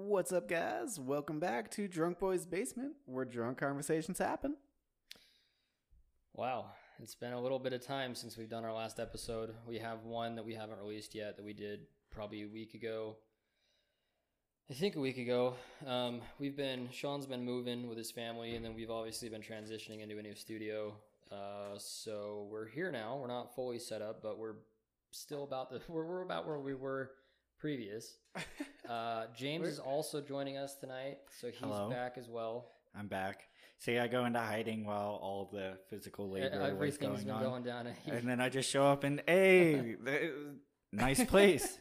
What's up, guys? Welcome back to Drunk Boys Basement, where drunk conversations happen. Wow, it's been a little bit of time since we've done our last episode. We have one that we haven't released yet that we did probably a week ago. I think a week ago. Um, we've been Sean's been moving with his family, and then we've obviously been transitioning into a new studio. Uh, so we're here now. We're not fully set up, but we're still about the we're, we're about where we were previous. Uh, James is also joining us tonight, so he's Hello. back as well. I'm back. See, I go into hiding while all the physical labor was Everything's going been on, going down. and then I just show up and hey, th- nice place.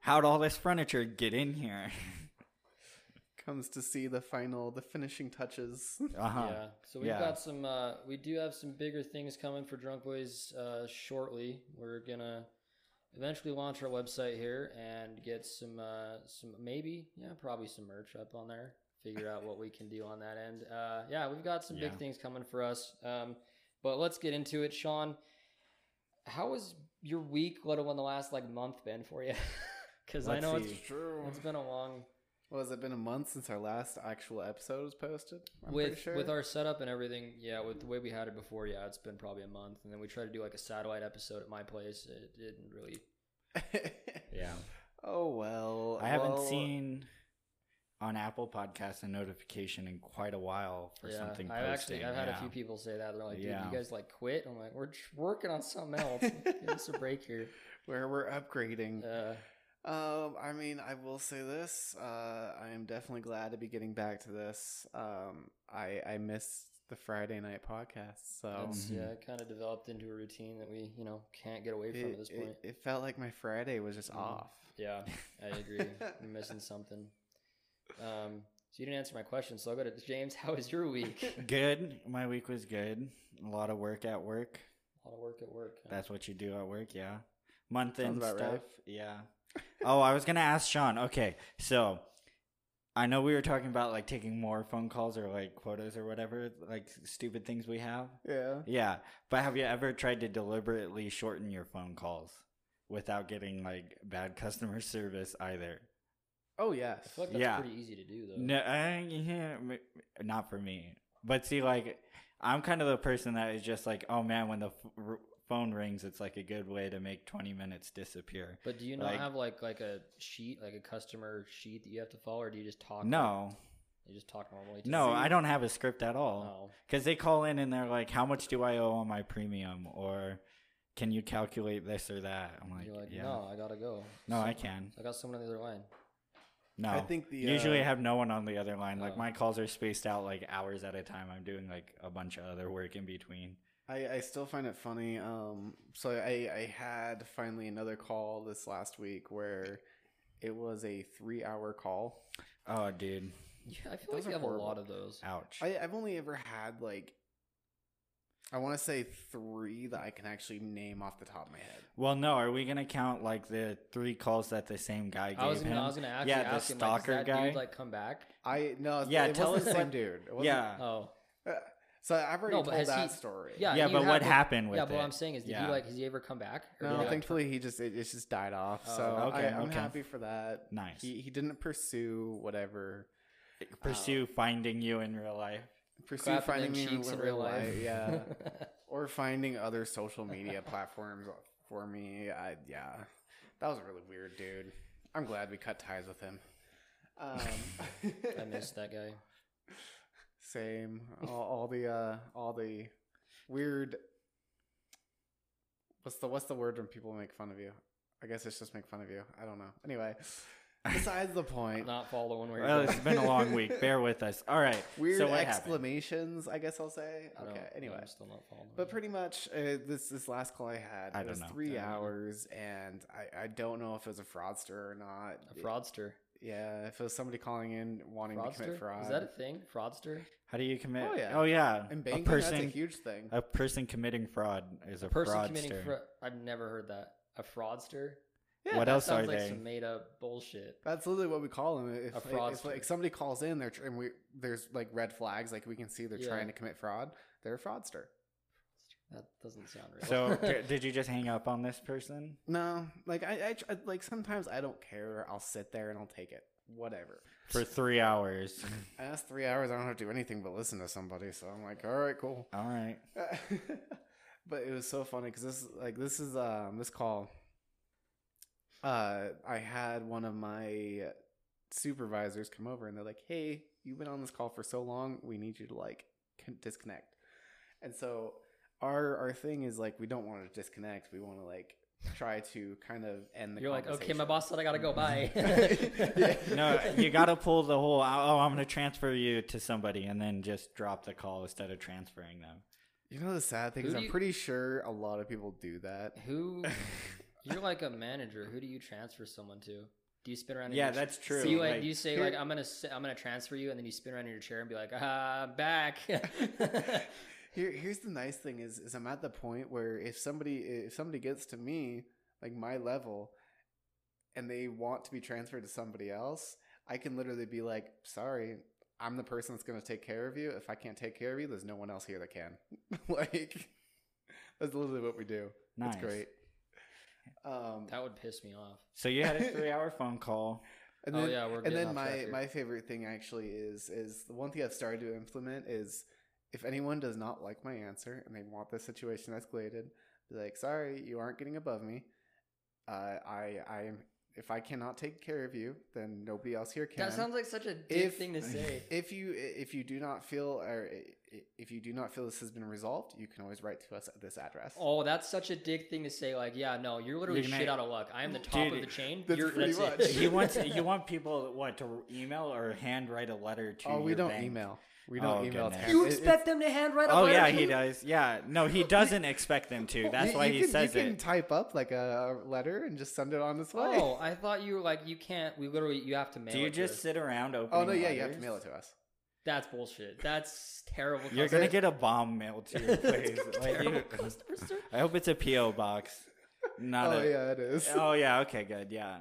How'd all this furniture get in here? Comes to see the final, the finishing touches. Uh huh. Yeah. So we've Yeah. got some. Uh, we do have some bigger things coming for Drunk Boys uh, shortly. We're gonna eventually launch our website here and get some, uh, some maybe, yeah, probably some merch up on there. Figure out what we can do on that end. Uh, yeah, we've got some big things coming for us. Um, but let's get into it, Sean. How has your week, let alone the last like month, been for you? Because I know see. it's True. it's been a long What has it been a month since our last actual episode was posted? I'm with pretty sure. with our setup and everything, yeah, with the way we had it before, yeah, it's been probably a month. And then we tried to do like a satellite episode at my place. It didn't really. Yeah. oh well. I haven't well, seen on Apple Podcasts a notification in quite a while for yeah, something. I've actually I've had a few people say that they're like, "Dude, Yeah. you guys like quit?" I'm like, "We're working on something else. Give us a break here." where we're upgrading. Uh, Um, I mean, I will say this. Uh, I am definitely glad to be getting back to this. Um, I I missed the Friday night podcast, so it's, yeah, it kind of developed into a routine that we, you know, can't get away from it, at this point. it felt like my Friday was just Mhm. off. Yeah, I agree. You're missing something. Um, so you didn't answer my question, so I'll go to James. How was your week? Good. My week was good. A lot of work at work. A lot of work at work. huh? That's what you do at work, yeah. Month Sounds end stuff, right. yeah. Oh, I was gonna ask Sean. Okay, so I know we were talking about like taking more phone calls or like quotas or whatever, like stupid things we have. Yeah. Yeah, but have you ever tried to deliberately shorten your phone calls without getting like bad customer service either? Oh yes. I feel like that's Yeah. pretty easy to do though. No, I, yeah, not for me. But see, like, I'm kind of the person that is just like, oh man, when the phone rings, it's like a good way to make 20 minutes disappear. But do you not Like- have like like a sheet, like a customer sheet that you have to follow, or do you just talk? No, you just talk normally. to no, see- I don't have a script at all. Because they call in and they're like, how much do I owe on my premium? Or can you calculate this or that? I'm like, you're like, yeah. no, I gotta go. No, I Some- can. I got someone on the other line. No. I think the Usually uh, I have no one on the other line. Like Oh. my calls are spaced out like hours at a time. I'm doing like a bunch of other work in between. I, I still find it funny. Um, so I, I had finally another call this last week where it was a three hour call. Oh, dude. Yeah, I feel Those like you have horrible. a lot of those. Ouch. I, I've only ever had like, I want to say three that I can actually name off the top of my head. Well, no. Are we gonna count like the three calls that the same guy gave I was gonna, him? I was gonna ask. Yeah, the ask him, like, does stalker that guy. dude like come back? I no, Yeah, it tell wasn't the same dude. It wasn't, yeah, Oh, So I've already No, told has that he- story. yeah. yeah. But what the- happened with that? yeah. But it? what I'm saying is, did Yeah. he like? Has he ever come back? No, did he, like, thankfully he just it, it's just died off. Oh, so okay, I, I'm okay. happy for that. Nice. He he didn't pursue whatever Pursue finding you in real life. pursue clapping finding them me in cheeks in real real life. life? Yeah. or finding other social media platforms for me. I yeah, that was a really weird dude. I'm glad we cut ties with him. Um, I missed that guy. Same. All, all the uh, all the weird. What's the what's the word when people make fun of you? I guess it's just make fun of you. I don't know. Anyway, besides the point. Not following where you're Well, going. it's been a long week. Bear with us. All right. Weird so what happened? exclamations. I guess I'll say. I don't- Okay. Anyway, I'm still not following. But pretty much, uh, this this last call I had, I it don't was know. three I don't know. hours, and I, I don't know if it was a fraudster or not. a fraudster. Yeah, if it was somebody calling in wanting to commit Fraudster? fraud. Is that a thing? Fraudster? How do you commit? Oh, yeah. Oh yeah. in a person. that's a huge thing. a person committing fraud is a, A person fraudster. committing fraud. I've never heard that. A fraudster? yeah, what that else sounds are like they? some made up bullshit. That's literally what we call them. If, A like, if like somebody calls in, they're tr- and we there's like red flags, like we can see they're Yeah. trying to commit fraud. They're a fraudster. That doesn't sound right. So d- did you just hang up on this person? No, like I, I, tr- like sometimes I don't care. I'll sit there and I'll take it. whatever. For three hours. And that's three hours. I don't have to do anything but listen to somebody. So I'm like, all right, cool. All right. but it was so funny because this like this is um this call. Uh, I had one of my supervisors come over and they're like, "Hey, you've been on this call for so long. We need you to like con- disconnect." And so our our thing is like we don't want to disconnect. We want to like try to kind of end the. Call. You're like, okay, my boss said I gotta go. Bye. Yeah. No, you got to pull the whole. Oh, I'm going to transfer you to somebody, and then just drop the call instead of transferring them. You know the sad thing Who is I'm you- pretty sure a lot of people do that. Who? You're like a manager. Who do you transfer someone to? Do you spin around? Yeah, your cha- that's true. Do you like? Like, do you say here- like I'm gonna sit, I'm gonna transfer you, and then you spin around in your chair and be like, ah, back. Here, here's the nice thing is, is I'm at the point where if somebody if somebody gets to me like my level, and they want to be transferred to somebody else, I can literally be like, sorry, I'm the person that's going to take care of you. If I can't take care of you, there's no one else here that can. like, that's literally what we do. Nice. It's great. Um, that would piss me off. So you had a three-hour phone call. And Oh, then, yeah, we're and getting then off my track here. my favorite thing actually is is the one thing I've started to implement is if anyone does not like my answer and they want the situation escalated, be like, sorry, you aren't getting above me. Uh, I I am if I cannot take care of you, then nobody else here can. That sounds like such a dick If- thing to say. if you if you do not feel or if you do not feel this has been resolved, you can always write to us at this address. Oh, that's such a dick thing to say. Like, yeah, no, you're literally You're gonna- shit out of luck. I am the top Dude, of the chain. that's you're, pretty that's much. it. You want you want people what to email or handwrite a letter to? Oh, we don't bank? email. We don't Oh, email. goodness. text. You It- expect them to handwrite a Oh yeah, he does. Yeah, no, he doesn't expect them to. That's you- why you he can, says you can it. type up like a letter and just send it on its way. Oh, I thought you were like you can't. We literally you have to mail. It. Do you it just us. sit around oh, opening? Oh no, yeah, you have to mail it to us. That's bullshit. That's terrible. You're gonna get a bomb mailed to your place. Like, you- customer service. I hope it's a PO box. Not oh a. yeah, it is. Oh yeah. Okay. Good. Yeah.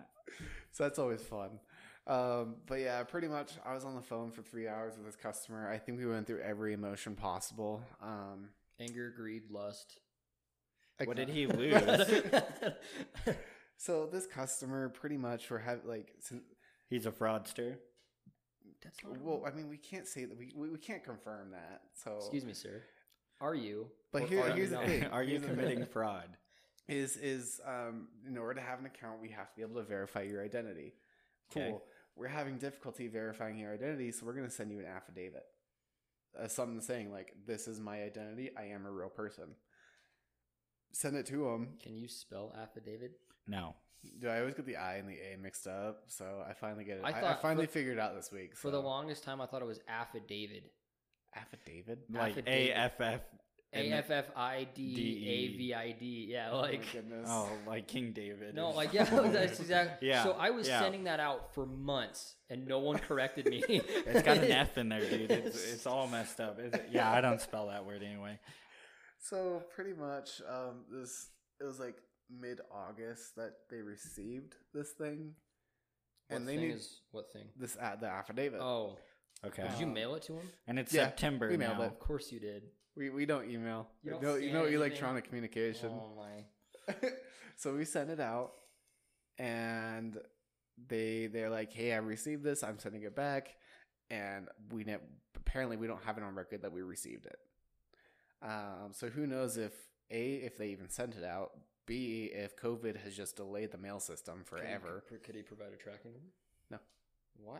So that's always fun. Um, but yeah, pretty much, I was on the phone for three hours with this customer. I think we went through every emotion possible. Um, Anger, greed, lust. What did he lose? So this customer, pretty much, we're have like, sin- He's a fraudster. That's not well, I mean, we can't say that we we, we can't confirm that. So Excuse me, sir. Are you? But Or here- are you here's the not? thing. Are you Here's the- committing fraud? is is um, in order to have an account, we have to be able to verify your identity. Cool. Okay. We're having difficulty verifying your identity, so we're going to send you an affidavit. Uh, something saying like, "This is my identity. I am a real person." Send it to them. Can you spell affidavit? No. Do I always get the I and the A mixed up? So I finally get it. I I, I finally for- figured it out this week. For the longest time, I thought it was affidavit. affidavit. Like A F F. A F F I D D-E. A V I D. Yeah, Oh like goodness. Oh, like King David. no, like yeah, that's exactly. Yeah, So I was yeah. sending that out for months, and no one corrected me. It's got an F in there, dude. It's, it's all messed up. Is it? Yeah, I don't spell that word anyway. So pretty much, um, this it was like mid August that they received this thing, What and they thing need is what thing? this at the affidavit. Oh, Okay. did you mail it to him? and it's yeah, September we mailed now. it. Of course you did. We we don't email. You don't no, you know electronic communication. Oh my. so we sent it out, and they they're like, "Hey, I received this. I'm sending it back," and we ne- apparently we don't have it on record that we received it. Um, so who knows if a if they even sent it out, b if COVID has just delayed the mail system Could he- forever Could, could he provide a tracking number? No. Why?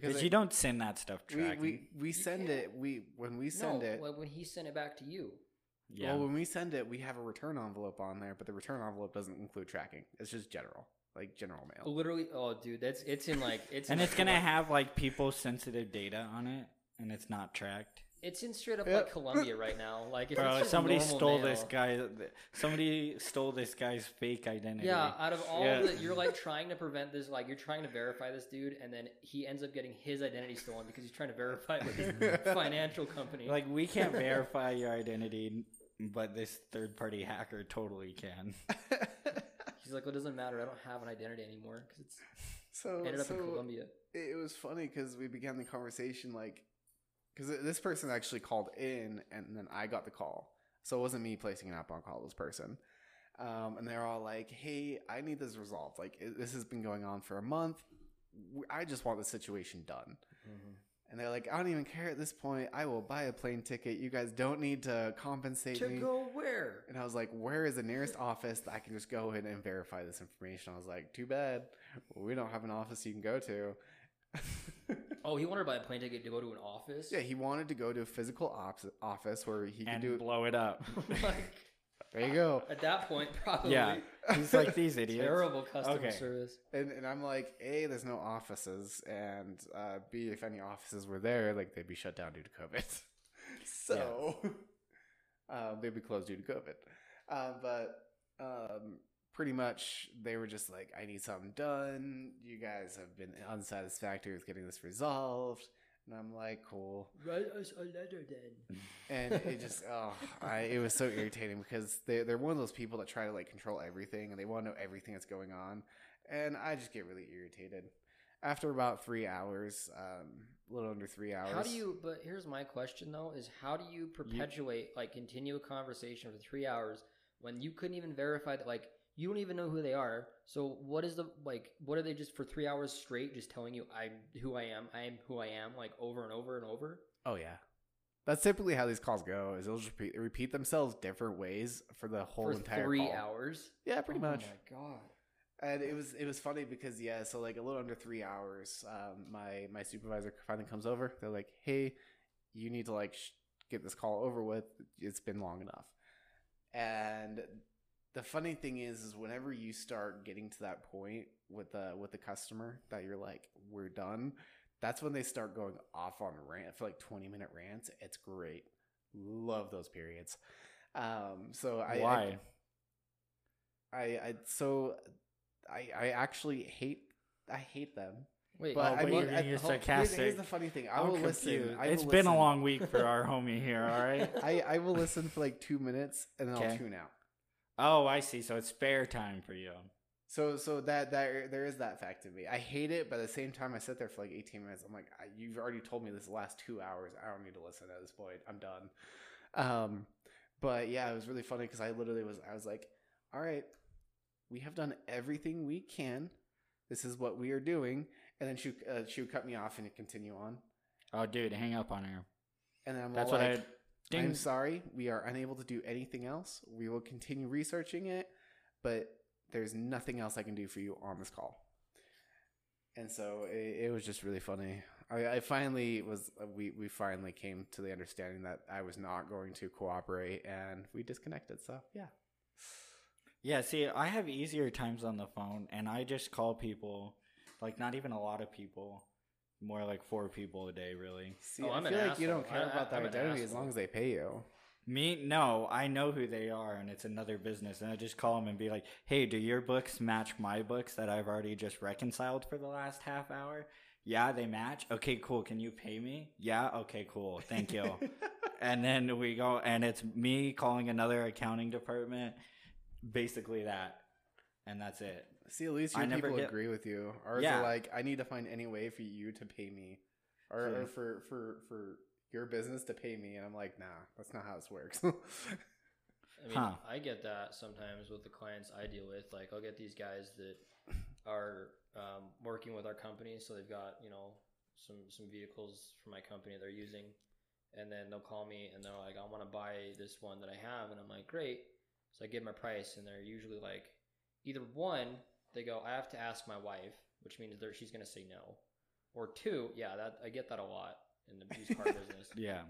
Because it- you don't send that stuff tracking. we we send can't. it we when we send no, it like when he sent it back to you. yeah. Well, when we send it, we have a return envelope on there, but the return envelope doesn't include tracking. It's just general, like general mail. Literally, oh dude, that's it's in like it's and in it's gonna like- have like people sensitive data on it, and it's not tracked. It's in straight up Yeah. like Colombia right now. Like if Bro, it's somebody stole mail- this guy. Somebody stole this guy's fake identity. Yeah, out of all Yeah. the, you're like trying to prevent this, like you're trying to verify this dude, and then he ends up getting his identity stolen because he's trying to verify with his financial company. Like we can't verify your identity, but this third party hacker totally can. he's like, well, it doesn't matter. I don't have an identity anymore because it's so ended up in Colombia. it it was funny because we began the conversation like because this person actually called in and then I got the call, so it wasn't me placing an outbound call. This person, um, and they're all like, "Hey, I need this resolved. Like it, this has been going on for a month. I just want the situation done. Mm-hmm. And they're like, I don't even care at this point. I will buy a plane ticket. You guys don't need to compensate To me. go where? And I was like, where is the nearest office that I can just go in and verify this information? I was like, too bad. We don't have an office you can go to. Oh, he wanted to buy a plane ticket to go to an office. yeah, he wanted to go to a physical ops- office where he could and do it. blow it up. like, There you go. at that point, probably. yeah, he's like these idiots. Terrible customer Okay. service. And, and I'm like, A, there's no offices. And uh, B, if any offices were there, like they'd be shut down due to COVID. so um, they'd be closed due to COVID. Uh, but um, pretty much they were just like, I need something done. You guys have been unsatisfactory with getting this resolved. And I'm like, cool. Write us a letter then. And it just, oh, I, it was so irritating because they, they're one of those people that try to like control everything and they want to know everything that's going on. And I just get really irritated. After about three hours, um, a little under three hours. How do you? But here's my question though: is how do you perpetuate, like, continue a conversation for three hours when you couldn't even verify that, like, you don't even know who they are. So what is the like? What are they just for three hours straight, just telling you I'm who I am, I am who I am, like over and over and over? Oh yeah, that's typically how these calls go. Is they'll just repeat, repeat themselves different ways for the whole for entire three call. hours. Yeah, pretty Oh much. my god. And it was it was funny because yeah, so like a little under three hours, um, my my supervisor finally comes over. They're like, "Hey, you need to like sh- get this call over with. It's been long enough." And the funny thing is, is whenever you start getting to that point with the with the customer that you're like, "We're done," that's when they start going off on rant for like twenty minute rants. It's great. Love those periods. Um, so I I- Why? I, I so I I actually hate I hate them. Wait, But Oh, I mean, you're at- being here's- Here's, the funny thing. I I'm will listen. confused. I It's will been a long week for our homie here. All right. I I will listen for like two minutes and then I'll tune out. Oh, I see. So it's spare time for you. So so that that there is that fact to me. I hate it, but at the same time, I sit there for like 18 minutes. I'm like, I, you've already told me this the last two hours. I don't need to listen at this point. I'm done. Um, but yeah, it was really funny because I literally was I was like, all right, we have done everything we can. This is what we are doing, and then she uh, she would cut me off and continue on, Oh, dude, hang up on her. and then I'm That's all what like, I. Ding. I'm sorry, we are unable to do anything else. We will continue researching it, but there's nothing else I can do for you on this call. And so it, it was just really funny. I, I finally was we we finally came to the understanding that I was not going to cooperate, and we disconnected. So yeah, Yeah, see, I have easier times on the phone, and I just call people, like not even a lot of people, more like four people a day, really. see, Oh, I I'm an feel like you don't care I- about the I'm identity as long as they pay you. Me, no, I know who they are, and it's another business, and I just call them and be like, "Hey, do your books match my books that I've already just reconciled for the last half hour?" Yeah, they match. Okay, cool. Can you pay me? Yeah. Okay, cool. Thank you. and then we go, and it's me calling another accounting department, basically that, and that's it. See, at least I your never people get- agree with you. Ours Yeah. are like, I need to find any way for you to pay me, or, or for for for your business to pay me. And I'm like, nah, that's not how this works. I mean, Huh. I get that sometimes with the clients I deal with. Like, I'll get these guys that are um, working with our company, so they've got you know some some vehicles for my company they're using, and then they'll call me and they're like, "I want to buy this one that I have," and I'm like, "Great." So I give them a price, and they're usually like, either one, they go, "I have to ask my wife," which means they're, she's gonna say no, or two, yeah, that I get that a lot in the used car business. Yeah.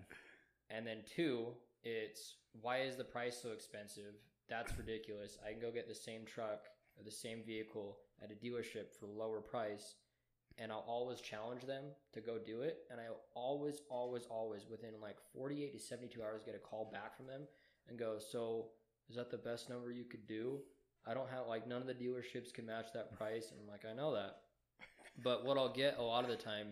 And then two, it's why is the price so expensive? That's ridiculous. I can go get the same truck or the same vehicle at a dealership for a lower price, and I'll always challenge them to go do it. And I always, always, always within like 48 to 72 hours get a call back from them and go, So is that the best number you could do? I don't have like none of the dealerships can match that price. And I'm like, I know that. But what I'll get a lot of the time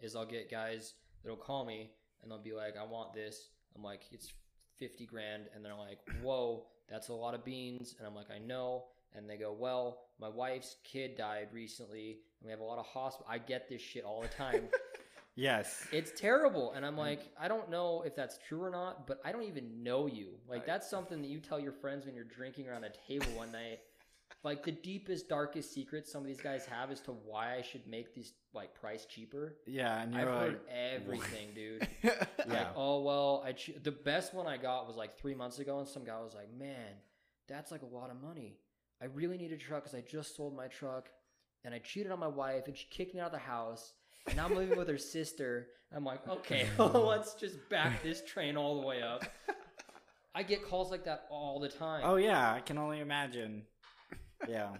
is I'll get guys that'll call me and they'll be like, I want this. I'm like, it's 50 grand. And they're like, whoa, that's a lot of beans. And I'm like, I know. And they go, well, my wife's kid died recently and we have a lot of hospital. I get this shit all the time. Yes. it's terrible. And I'm like, I don't know if that's true or not, but I don't even know you. Like, that's something that you tell your friends when you're drinking around a table one night. like the deepest, darkest secrets some of these guys have as to why I should make these like price cheaper. Yeah, and I've you're heard like, everything, dude. Yeah. Like, oh well, I ch- the best one I got was like three months ago, and some guy was like, "Man, that's like a lot of money. I really need a truck because I just sold my truck, and I cheated on my wife, and she kicked me out of the house, and now I'm living with her sister." I'm like, "Okay, let's just back this train all the way up." I get calls like that all the time. Oh yeah, I can only imagine. Yeah.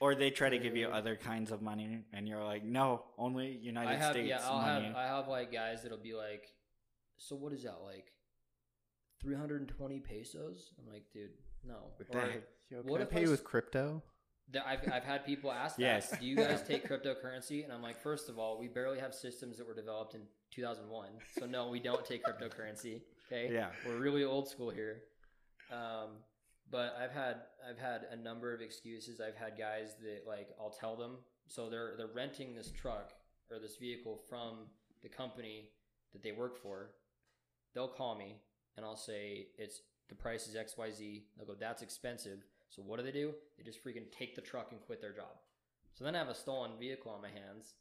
Or they try to give you other kinds of money, and you're like, no, only United I have States yeah, I'll money. have I have like guys that'll be like, "So what is that like? 320 pesos?" I'm like, "Dude, no." What Or- the heck? What can I if pay I you with crypto? That I've, I've had people ask that. Yes. Do you guys take cryptocurrency? And I'm like, first of all, we barely have systems that were developed in 2001. So, no, we don't take cryptocurrency. Okay. Yeah. We're really old school here. Um, but I've had I've had a number of excuses. I've had guys that like I'll tell them so they're they're renting this truck or this vehicle from the company that they work for. They'll call me and I'll say it's the price is XYZ. They'll go, that's expensive. So what do they do? They just freaking take the truck and quit their job. So then I have a stolen vehicle on my hands.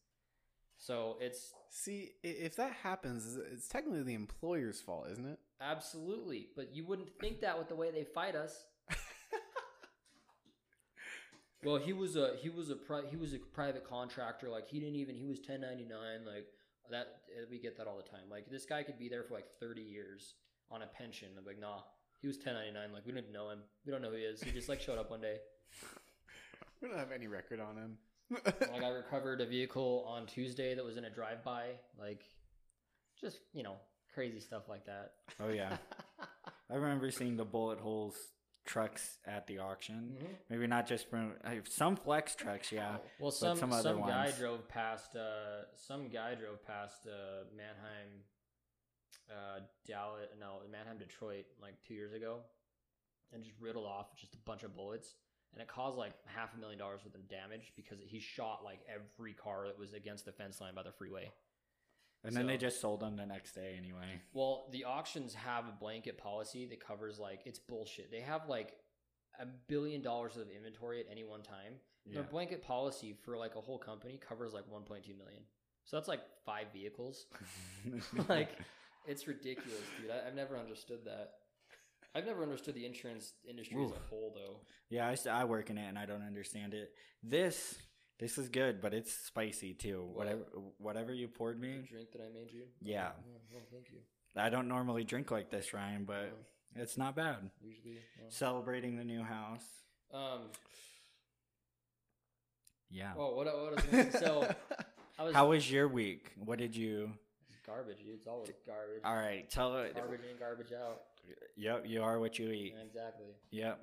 So it's See, if that happens, it's technically the employer's fault, isn't it? absolutely, but you wouldn't think that with the way they fight us. Well, he was a he was a pri- he was a private contractor. Like he didn't even he was ten ninety nine. Like that we get that all the time. Like this guy could be there for like thirty years on a pension. I'm like, nah, he was ten ninety nine. Like we didn't know him. We don't know who he is. He just like showed up one day. We don't have any record on him. Like I recovered a vehicle on Tuesday that was in a drive by. Like just you know crazy stuff like that. Oh yeah, I remember seeing the bullet holes trucks at the auction. Mhm. Maybe not just from some flex trucks, yeah. Well, some some some, other guy drove past. Uh, some guy drove past uh, Manheim, uh, Dallas. No, Manheim, Detroit, like two years ago, and just riddled off just a bunch of bullets, and it caused like half a million dollars worth of damage because he shot like every car that was against the fence line by the freeway. And then they just sold them the next day anyway. Well, the auctions have a blanket policy that covers like it's bullshit. They have like a billion dollars of inventory at any one time. Their blanket policy for like a whole company covers like 1.2 million. So that's like five vehicles. like it's ridiculous, dude. I, I've never understood that. I've never understood the insurance industry as a whole, though. yeah, I, I work in it and I don't understand it. This this is good, but it's spicy too. What? Whatever whatever you poured The me, drink that I made you. Yeah. Oh, well, thank you. I don't normally drink like this, Ryan, but Oh, it's not bad. usually. Celebrating the new house. Um. Yeah. Oh, what? What? I so I was. How was your week? What did you? Garbage. dude. It's always garbage. All right, tell it. Garbage in, garbage out. Yep, you are what you eat. Yeah, exactly. Yep.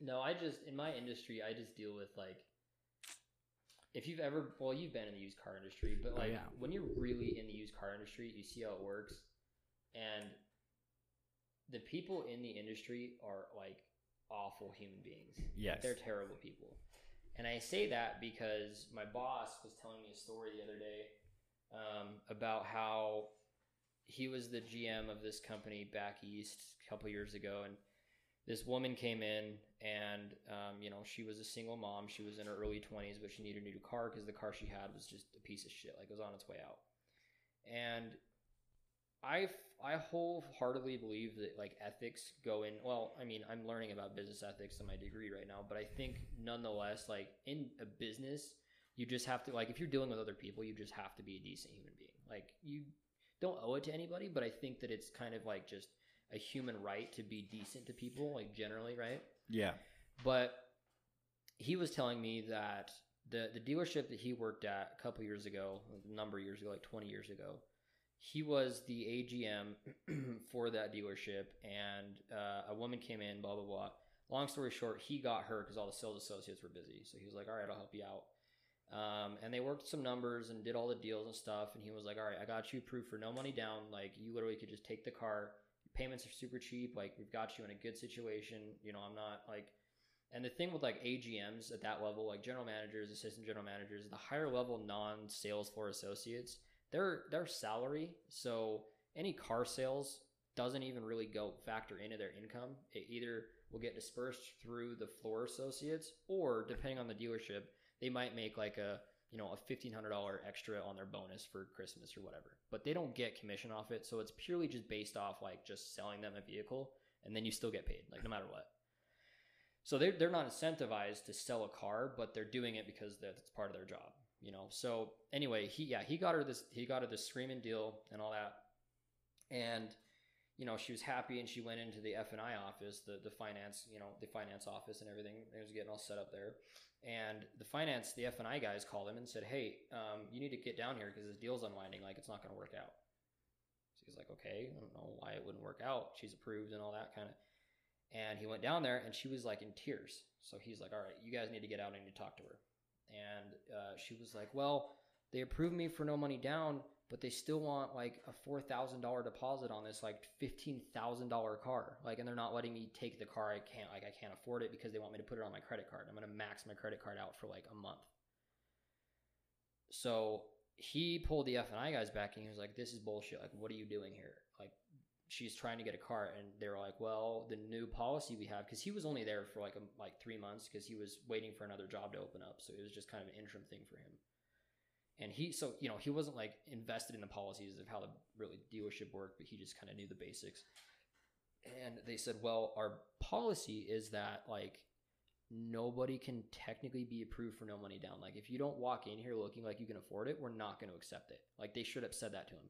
No, I just in my industry, I just deal with like if you've ever well, you've been in the used car industry, but Oh, like yeah. when you're really in the used car industry, you see how it works, and the people in the industry are like awful human beings. Yes. They're terrible people. And I say that because my boss was telling me a story the other day um, about how he was the GM of this company back east a couple years ago, and this woman came in, and um, you know she was a single mom. She was in her early twenties, but she needed a new car because the car she had was just a piece of shit. Like it was on its way out, and I I wholeheartedly believe that like ethics go in. Well, I mean, I'm learning about business ethics in my degree right now, but I think nonetheless, like in a business, you just have to like if you're dealing with other people, you just have to be a decent human being. Like you don't owe it to anybody, but I think that it's kind of like just a human right to be decent to people, like generally, right? Yeah. But he was telling me that the the dealership that he worked at a couple years ago, a number of years ago, like 20 years ago, he was the AGM for that dealership, and uh, a woman came in, blah blah blah. Long story short, he got her because all the sales associates were busy. So he was like, "All right, I'll help you out." Um, and they worked some numbers and did all the deals and stuff. And he was like, "All right, I got you approved for no money down. Like you literally could just take the car. Payments are super cheap. Like we've got you in a good situation. You know, I'm not like." And the thing with like AGMs at that level, like general managers, assistant general managers, the higher level non-sales floor associates, their their salary. So any car sales doesn't even really go factor into their income. It either will get dispersed through the floor associates, or depending on the dealership, they might make like a you know a fifteen hundred dollar extra on their bonus for Christmas or whatever. But they don't get commission off it, so it's purely just based off like just selling them a vehicle, and then you still get paid like no matter what. So they're they're not incentivized to sell a car, but they're doing it because that's part of their job, you know. So anyway, he yeah he got her this he got her this screaming deal and all that, and you know she was happy and she went into the F and I office, the the finance you know the finance office and everything. It was getting all set up there, and the finance the F and I guys called him and said, hey, um, you need to get down here because this deal's unwinding, like it's not going to work out. So he's like, okay, I don't know why it wouldn't work out. She's approved and all that kind of. And he went down there and she was like in tears. So he's like, all right, you guys need to get out and need to talk to her. And uh, she was like, well, they approved me for no money down, but they still want like a $4,000 deposit on this like $15,000 car. Like, and they're not letting me take the car. I can't, like, I can't afford it because they want me to put it on my credit card. I'm to max my credit card out for like a month. So he pulled the F and I guys back and he was like, this is bullshit. Like, what are you doing here? Like, she's trying to get a car and they were like well the new policy we have because he was only there for like a, like three months because he was waiting for another job to open up so it was just kind of an interim thing for him and he so you know he wasn't like invested in the policies of how the really dealership worked but he just kind of knew the basics and they said well our policy is that like nobody can technically be approved for no money down like if you don't walk in here looking like you can afford it we're not going to accept it like they should have said that to him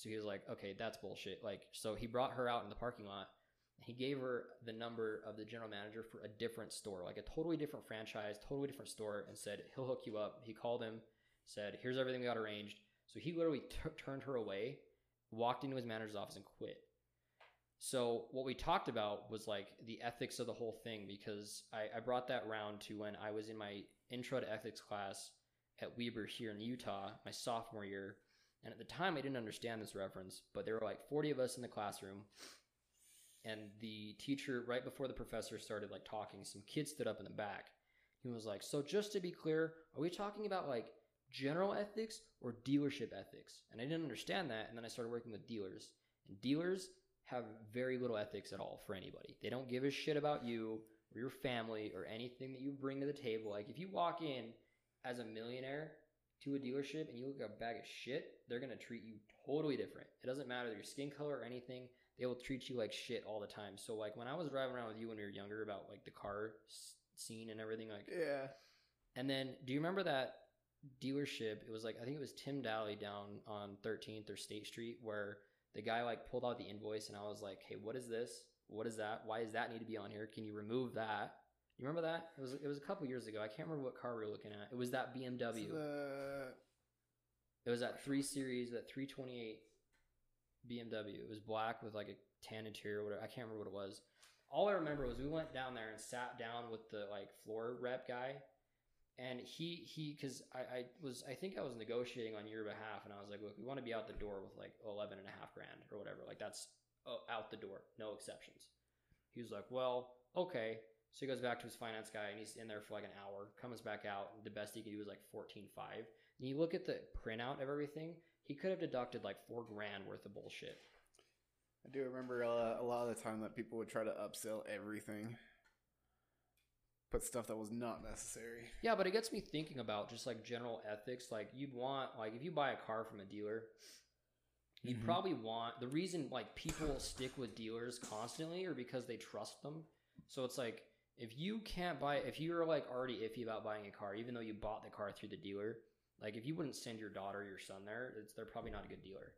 so he was like, okay, that's bullshit. Like, so he brought her out in the parking lot. He gave her the number of the general manager for a different store, like a totally different franchise, totally different store, and said, he'll hook you up. He called him, said, here's everything we got arranged. So he literally t- turned her away, walked into his manager's office, and quit. So what we talked about was like the ethics of the whole thing because I, I brought that round to when I was in my intro to ethics class at Weber here in Utah, my sophomore year. And at the time, I didn't understand this reference, but there were like 40 of us in the classroom. And the teacher, right before the professor started like talking, some kid stood up in the back. He was like, So just to be clear, are we talking about like general ethics or dealership ethics? And I didn't understand that. And then I started working with dealers. And dealers have very little ethics at all for anybody. They don't give a shit about you or your family or anything that you bring to the table. Like if you walk in as a millionaire to a dealership and you look like a bag of shit, they're gonna treat you totally different. It doesn't matter your skin color or anything. They will treat you like shit all the time. So like when I was driving around with you when we were younger about like the car scene and everything, like Yeah. and then do you remember that dealership? It was like I think it was Tim Dahle down on 13th or State Street where the guy like pulled out the invoice and I was like, "Hey, what is this? What is that? Why does that need to be on here? Can you remove that?" You remember that? It was it was a couple years ago. I can't remember what car we were looking at. It was that BMW. The- It was that 3 Series, that 328 BMW. It was black with like a tan interior, whatever. I can't remember what it was. All I remember was we went down there and sat down with the like floor rep guy, and he he because I, I was I think I was negotiating on your behalf, and I was like, look, we want to be out the door with like 11 and a half grand or whatever. Like that's uh, out the door, no exceptions. He was like, well, okay. So he goes back to his finance guy, and he's in there for like an hour. Comes back out, and the best he could do was like 14.5. And you look at the printout of everything, he could have deducted like four grand worth of bullshit. I do remember uh, a lot of the time that people would try to upsell everything, put stuff that was not necessary. Yeah, but it gets me thinking about just like general ethics. Like you'd want, like if you buy a car from a dealer, you'd Mhm. probably want the reason like people stick with dealers constantly or because they trust them. So it's like if you can't buy, if you're like already iffy about buying a car, even though you bought the car through the dealer, like if you wouldn't send your daughter or your son there, it's, they're probably not a good dealer.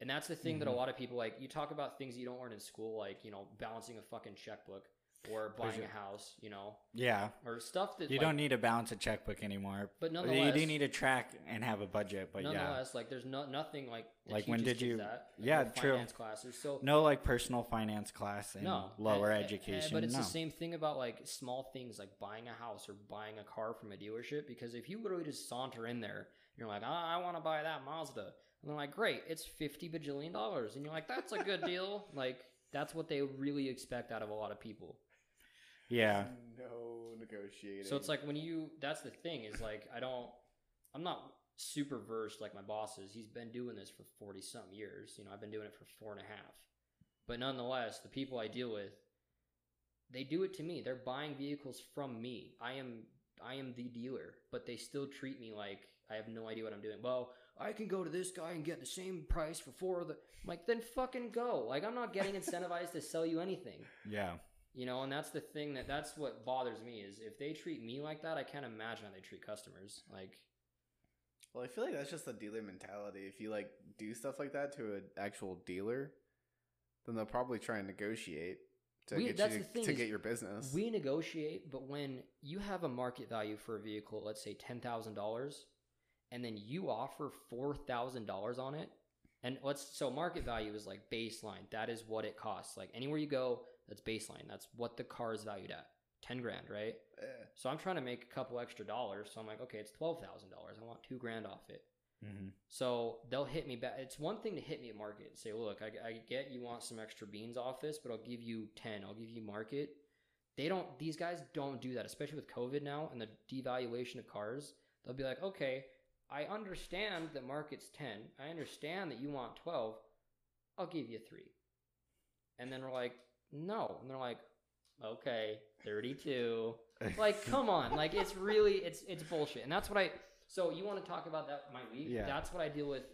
And that's the thing that a Mhm. lot of people like. You talk about things you don't learn in school, like you know balancing a fucking checkbook or buying a house, you know, Yeah. or stuff that You like, don't need to balance a checkbook anymore. But nonetheless, You do need to track and have a budget, but yeah. nonetheless, like there's no, nothing like Like, when did you- That, like, yeah, true. Finance classes, so No like personal finance class in no lower and- and- education. but it's no. the same thing about like small things like buying a house or buying a car from a dealership. Because if you literally just saunter in there, you're like, ah, I want to buy that Mazda, and they're like, great, it's fifty bajillion dollars, and you're like, that's a good deal. like that's what they really expect out of a lot of people. Yeah. No negotiating. So it's like when you that's the thing is like I don't I'm not super versed like my boss is. He's been doing this for forty some years. You know, I've been doing it for four and a half. But nonetheless, the people I deal with they do it to me. They're buying vehicles from me. I am I am the dealer, but they still treat me like I have no idea what I'm doing. Well, I can go to this guy and get the same price for four of the. I'm like, then fucking go. Like, I'm not getting incentivized to sell you anything. Yeah. You know, and that's the thing that that's what bothers me is if they treat me like that, I can't imagine how they treat customers. Like, Well, I feel like that's just the dealer mentality. If you like do stuff like that to an actual dealer, then they'll probably try and negotiate to We- get you to get your business. we negotiate, but when you have a market value for a vehicle, let's say ten thousand dollars, and then you offer four thousand dollars on it, and let's so market value is like baseline. That is what it costs. Like anywhere you go, that's baseline. That's what the car is valued at. Ten grand, right? Eh, So I'm trying to make a couple extra dollars. So I'm like, okay, it's twelve thousand dollars. I want two grand off it. Mm-hmm. So they'll hit me back. It's one thing to hit me at market and say, look, I, I get you want some extra beans off this, but I'll give you 10. I'll give you market. They don't, these guys don't do that, especially with COVID now and the devaluation of cars. They'll be like, okay, I understand that market's 10. I understand that you want 12. I'll give you three. And then we're like, no. And they're like, okay, 32. Like, come on. Like, it's really, it's, it's bullshit. And that's what I, so you want to talk about that my week? Yeah. That's what I deal with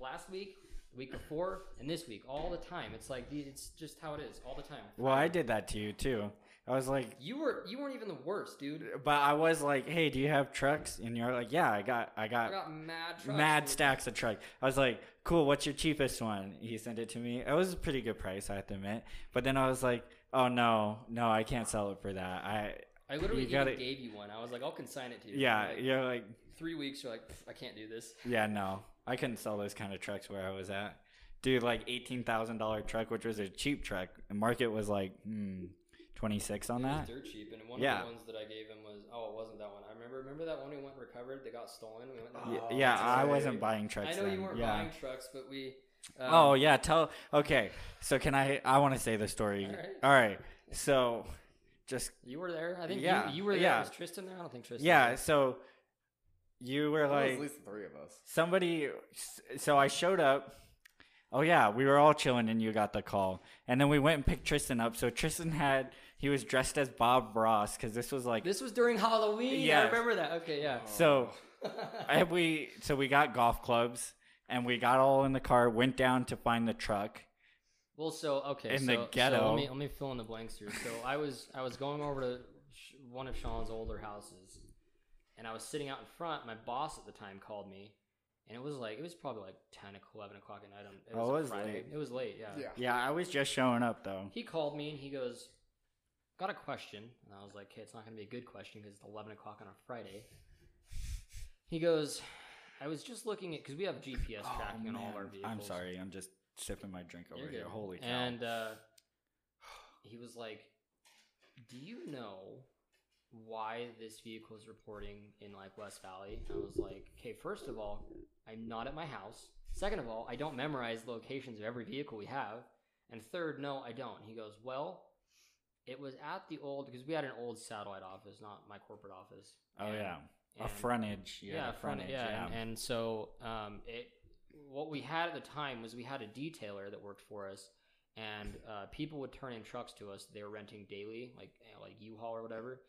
last week, the week before, and this week all the time. It's like it's just how it is all the time. Well, I did that to you too. I was like, You were you weren't even the worst, dude. but I was like, hey, do you have trucks? And you're like, yeah, I got, I got, I got, mad trucks, mad dude. stacks of truck. I was like, cool. What's your cheapest one? He sent it to me. It was a pretty good price, I have to admit. But then I was like, oh no, no, I can't sell it for that. I, I literally you even gotta- gave you one. I was like, I'll consign it to you. yeah, Like, you're like, three weeks. You're like, I can't do this. yeah, no, I couldn't sell those kind of trucks where I was at. Dude, like eighteen thousand dollar truck, which was a cheap truck. The market was like hmm, twenty six on that. dirt cheap, and one Yeah. of the ones that I gave him was oh, it wasn't that one. I remember remember that one we went and recovered. They got stolen. We went. Yeah, Oh, yeah, that's I wasn't buying trucks. I know you weren't yeah. buying trucks, but we. Um, oh yeah, tell. Okay, so can I? I want to say the story. All right. All right. So, just You were there. I think Yeah, you, you were there. yeah. Was Tristan there? I don't think Tristan. yeah. Was So, you were Well, like at least three of us. somebody. So I showed up. Oh yeah, we were all chilling, and you got the call, and then we went and picked Tristan up. So Tristan had he was dressed as Bob Ross because this was like. This was during Halloween. Yeah, I remember that. Okay, yeah. Oh. so. I, we so we got golf clubs and we got all in the car. Went down to find the truck. Well, so okay, In so, the so ghetto. let me let me fill in the blanks here. So I was I was going over to one of Sean's older houses, and I was sitting out in front. My boss at the time called me, and it was like it was probably like 10, 11 o'clock at night. On, it Oh, was, it was Friday. late. It was late. Yeah. Yeah. Yeah, I was just showing up though. He called me and he goes, "Got a question," and I was like, "Okay, it's not gonna be a good question because it's eleven o'clock on a Friday." He goes, "I was just looking at because we have GPS tracking on all of our vehicles." Oh, I'm sorry, I'm just sipping my drink over here. Holy cow! And uh, he was like, "Do you know why this vehicle is reporting in like West Valley?" I was like, "Okay, first of all, I'm not at my house. Second of all, I don't memorize the locations of every vehicle we have. And third, no, I don't." He goes, "Well." It was at the old because we had an old satellite office, not my corporate office. oh And- yeah, a frontage. You yeah, a frontage. yeah. Yeah, And, and so um, it what we had at the time was we had a detailer that worked for us, and uh, people would turn in trucks to us. They were renting daily, like eh, like U-Haul or whatever.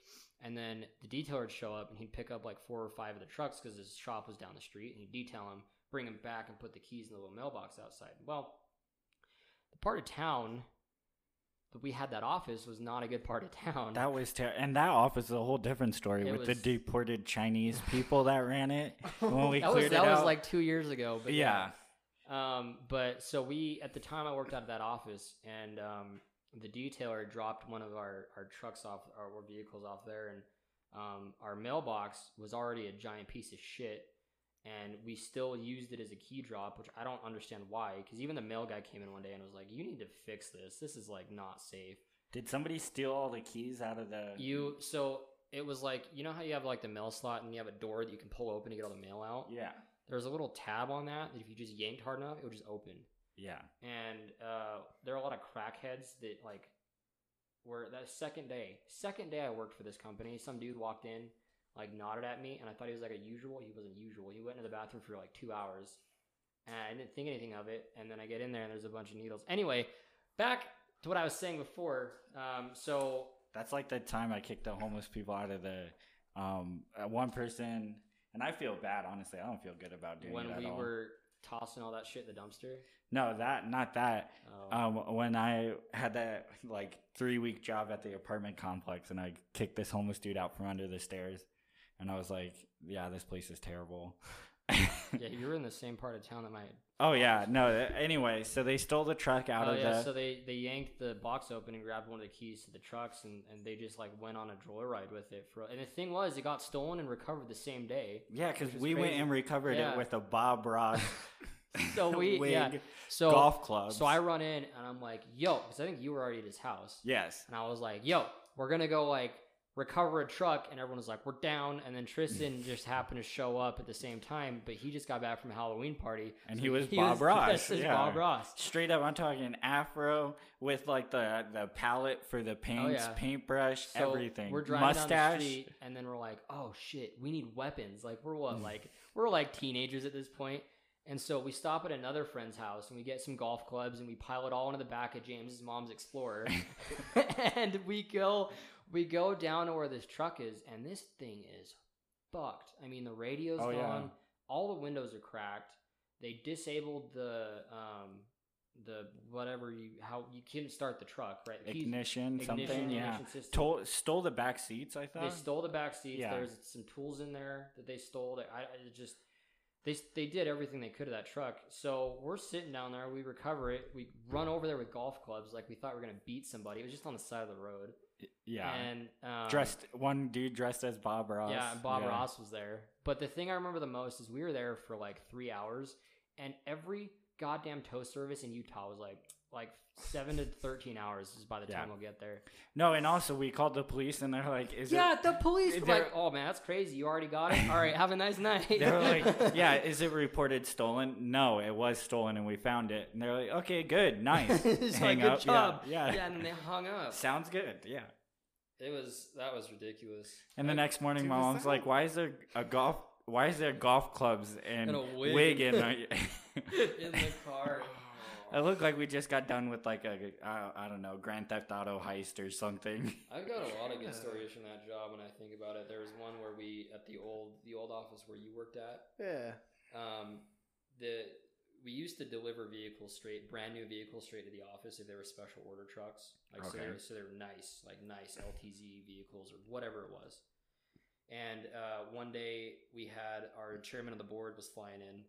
And then the detailer would show up and he'd pick up like four or five of the trucks because his shop was down the street, and he'd detail them, bring them back, and put the keys in the little mailbox outside. Well, the part of town we had that office was not a good part of town. that was terrible. and that office is a whole different story It with the deported Chinese people that ran it. When we that was cleared that it was out. like two years ago. But yeah. Um, but so we at the time I worked out of that office, and um, the detailer dropped one of our, our trucks off, our, our vehicles off there, and um, our mailbox was already a giant piece of shit, and we still used it as a key drop, which I don't understand why. Because even the mail guy came in one day and was like, "You need to fix this. This is like not safe." Did somebody steal all the keys out of the? You so it was like you know how you have like the mail slot and you have a door that you can pull open to get all the mail out. yeah. There's a little tab on that that if you just yanked hard enough, it would just open. Yeah. and uh, there are a lot of crackheads that like were that second day second day i worked for this company some dude walked in like nodded at me and i thought he was like a usual he wasn't usual he went into the bathroom for like two hours and i didn't think anything of it and then i get in there and there's a bunch of needles anyway back to what i was saying before um, so That's like the time I kicked the homeless people out of the um one person, and I feel bad. Honestly, I don't feel good about doing that. when we all. were tossing all that shit in the dumpster. No, that not that. Oh. Um, when I had that like three week job at the apartment complex, and I kicked this homeless dude out from under the stairs, and I was like, "Yeah, this place is terrible." yeah, you were in the same part of town that my. Oh yeah, no. Eh, anyway, so they stole the truck out oh of yeah, the. so they they yanked the box open and grabbed one of the keys to the trucks, and and they just like went on a joyride with it for. And the thing was, it got stolen and recovered the same day. yeah, because we went and recovered Yeah. it with a Bob Ross So we wig yeah. So golf club. so I run in and I'm like, yo, because I think you were already at his house. yes, And I was like, yo, we're gonna go like recover a truck, and everyone was like, we're down. And then Tristan just happened to show up at the same time, but he just got back from a Halloween party, And so he was Bob Ross, dressed as yeah. Bob Ross. straight up. I'm talking afro with like the the palette for the oh, paints, Oh, yeah. paintbrush, So everything. We're driving mustache. down the street, and then we're like, "Oh shit, we need weapons!" Like we're what, like we're like teenagers at this point. And so we stop at another friend's house, and we get some golf clubs, and we pile it all into the back of James's mom's Explorer, and we go, we go down to where this truck is, and this thing is fucked. I mean, the radio's Oh, gone, yeah. all the windows are cracked. They disabled the um the whatever you how you couldn't start the truck right. Keys- ignition, something. ignition, Yeah, ignition. Tol- stole the back seats. I thought. They stole the back seats. Yeah. There's some tools in there that they stole. That I, I just they they did everything they could to that truck. So we're sitting down there. We recover it. We run over there with golf clubs like we thought we were gonna beat somebody. It was just on the side of the road. Yeah, And um, dressed one dude dressed as Bob Ross. Yeah, and Bob Ross was there. But the thing I remember the most is we were there for like three hours, and every goddamn tow service in Utah was like like seven to thirteen hours is by the Yeah. time we'll get there. No, and also we called the police, and they're like, "Is yeah, it?" the police were they're- like, "Oh man, that's crazy! You already got it. All right, have a nice night." They're like, "Yeah, is it reported stolen?" No, it was stolen, and we found it. And they're like, "Okay, good, nice, it's Hang like good up, yeah, job. yeah. yeah, and then they hung up. sounds good." Yeah. It was that was ridiculous. And the next morning, dude, my mom's that- like, "Why is there a golf? Why is there golf clubs and, And a wig. wig in?" our-" in the car. It looked like we just got done with like a I, I don't know Grand Theft Auto heist or something. I've got a lot of good stories from that job when I think about it. There was one where we at the old the old office where you worked at. Yeah. Um, the we used to deliver vehicles straight, brand new vehicles straight to the office if they were special order trucks. Like so, they Okay. were, so they were nice, like nice LTZ vehicles or whatever it was. And uh, one day we had our chairman of the board was flying in,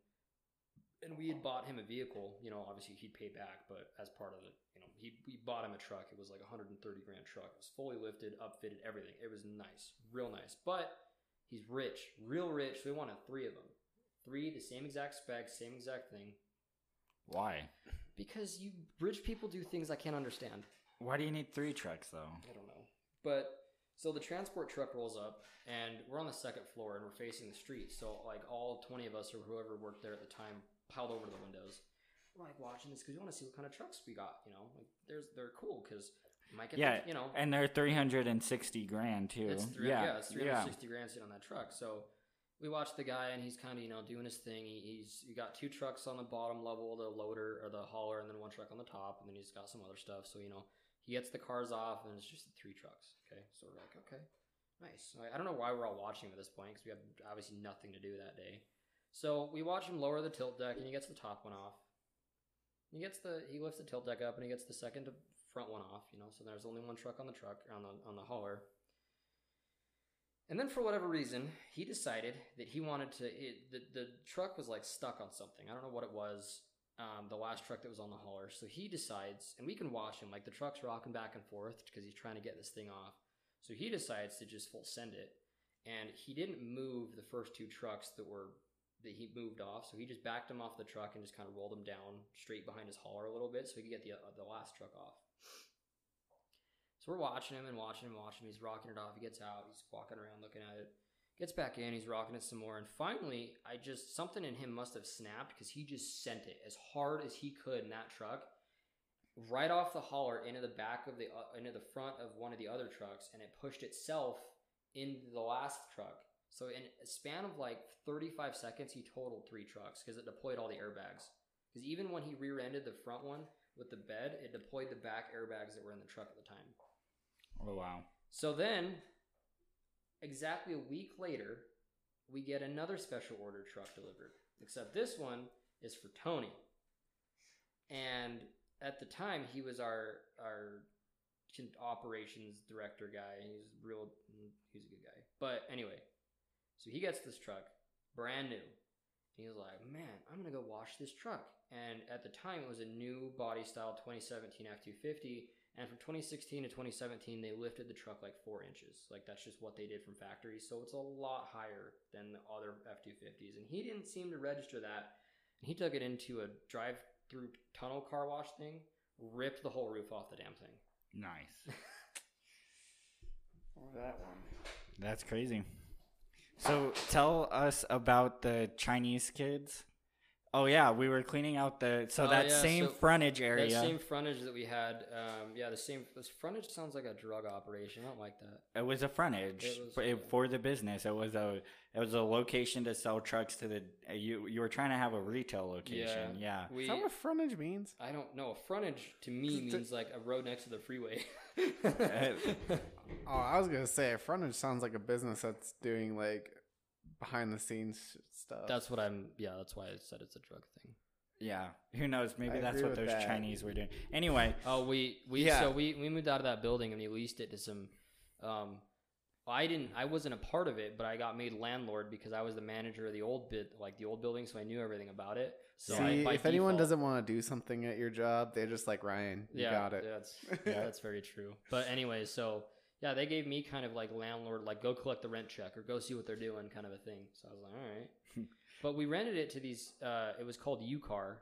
and we had bought him a vehicle. You know, obviously he'd pay back, but as part of it, you know, he we bought him a truck. It was like a 130 grand truck. It was fully lifted, upfitted, everything. It was nice, real nice. But he's rich, real rich. So we wanted three of them, three the same exact specs, same exact thing. Why? Because you rich people do things I can't understand. Why do you need three trucks though? I don't know. But so the transport truck rolls up, and we're on the second floor, and we're facing the street. So like all twenty of us or whoever worked there at the time piled over the windows. We're like watching this because we want to see what kind of trucks we got. You know, like there's they're cool because might get Yeah, the, you know And they're three hundred and sixty grand too. it's three, yeah, yeah, it's three hundred sixty grand sitting on that truck. So we watched the guy, and he's kind of you know doing his thing. He, he's you got two trucks on the bottom level, the loader or the hauler, and then one truck on the top, and then he's got some other stuff. So you know he gets the cars off, and it's just three trucks. Okay, so we're like, okay, nice. I, I don't know why we're all watching at this point because we have obviously nothing to do that day. So we watch him lower the tilt deck, and he gets the top one off. He gets the he lifts the tilt deck up, and he gets the second front one off. You know, so there's only one truck on the truck on the on the hauler. And then for whatever reason, he decided that he wanted to. It, the the truck was like stuck on something. I don't know what it was. Um, the last truck that was on the hauler. So he decides, and we can watch him like the truck's rocking back and forth because he's trying to get this thing off. So he decides to just full send it, and he didn't move the first two trucks that were that he moved off. So he just backed him off the truck and just kind of rolled him down straight behind his hauler a little bit, so he could get the uh, the last truck off. So we're watching him and watching him, watching him. He's rocking it off. He gets out. He's walking around looking at it. Gets back in. He's rocking it some more. And finally, I just something in him must have snapped because he just sent it as hard as he could in that truck, right off the hauler into the back of the uh, into the front of one of the other trucks, and it pushed itself into the last truck. So in a span of like 35 seconds, he totaled three trucks because it deployed all the airbags. Because even when he rear-ended the front one with the bed, it deployed the back airbags that were in the truck at the time. Oh wow. So then, exactly a week later, we get another special order truck delivered. Except this one is for Tony. And at the time, he was our our operations director guy. He's real. He's a good guy. But anyway, so he gets this truck, brand new. And he was like, "Man, I'm gonna go wash this truck." And at the time, it was a new body style 2017 F250. And from 2016 to 2017, they lifted the truck like four inches. Like that's just what they did from factory. So it's a lot higher than the other F250s. And he didn't seem to register that. And he took it into a drive-through tunnel car wash thing, ripped the whole roof off the damn thing. Nice. Or that one. That's crazy. So tell us about the Chinese kids. Oh yeah, we were cleaning out the so Oh, that yeah, same so frontage area. That same frontage that we had, um, yeah, the same. This frontage sounds like a drug operation. I don't like that. It was a frontage It was, for, yeah. for the business. It was a it was a location to sell trucks to the. uh, You you were trying to have a retail location. Yeah. we. Is that what frontage means? I don't know. Frontage to me means like a road next to the freeway. Oh, I was gonna say frontage sounds like a business that's doing like behind the scenes stuff. that's what I'm. Yeah, that's why I said it's a drug thing. Yeah. Who knows? Maybe I that's what those that. Chinese were doing. Anyway, Oh, we we Yeah. so we we moved out of that building and we leased it to some. Um, I didn't. I wasn't a part of it, but I got made landlord because I was the manager of the old bit, like the old building, so I knew everything about it. So See, by if anyone doesn't want to do something at your job, they're just like Ryan. You yeah, got it. That's that's very true. But anyway, so yeah, they gave me kind of like landlord, like go collect the rent check or go see what they're doing, kind of a thing. So I was like, all right. but we rented it to these. Uh, it was called UCar,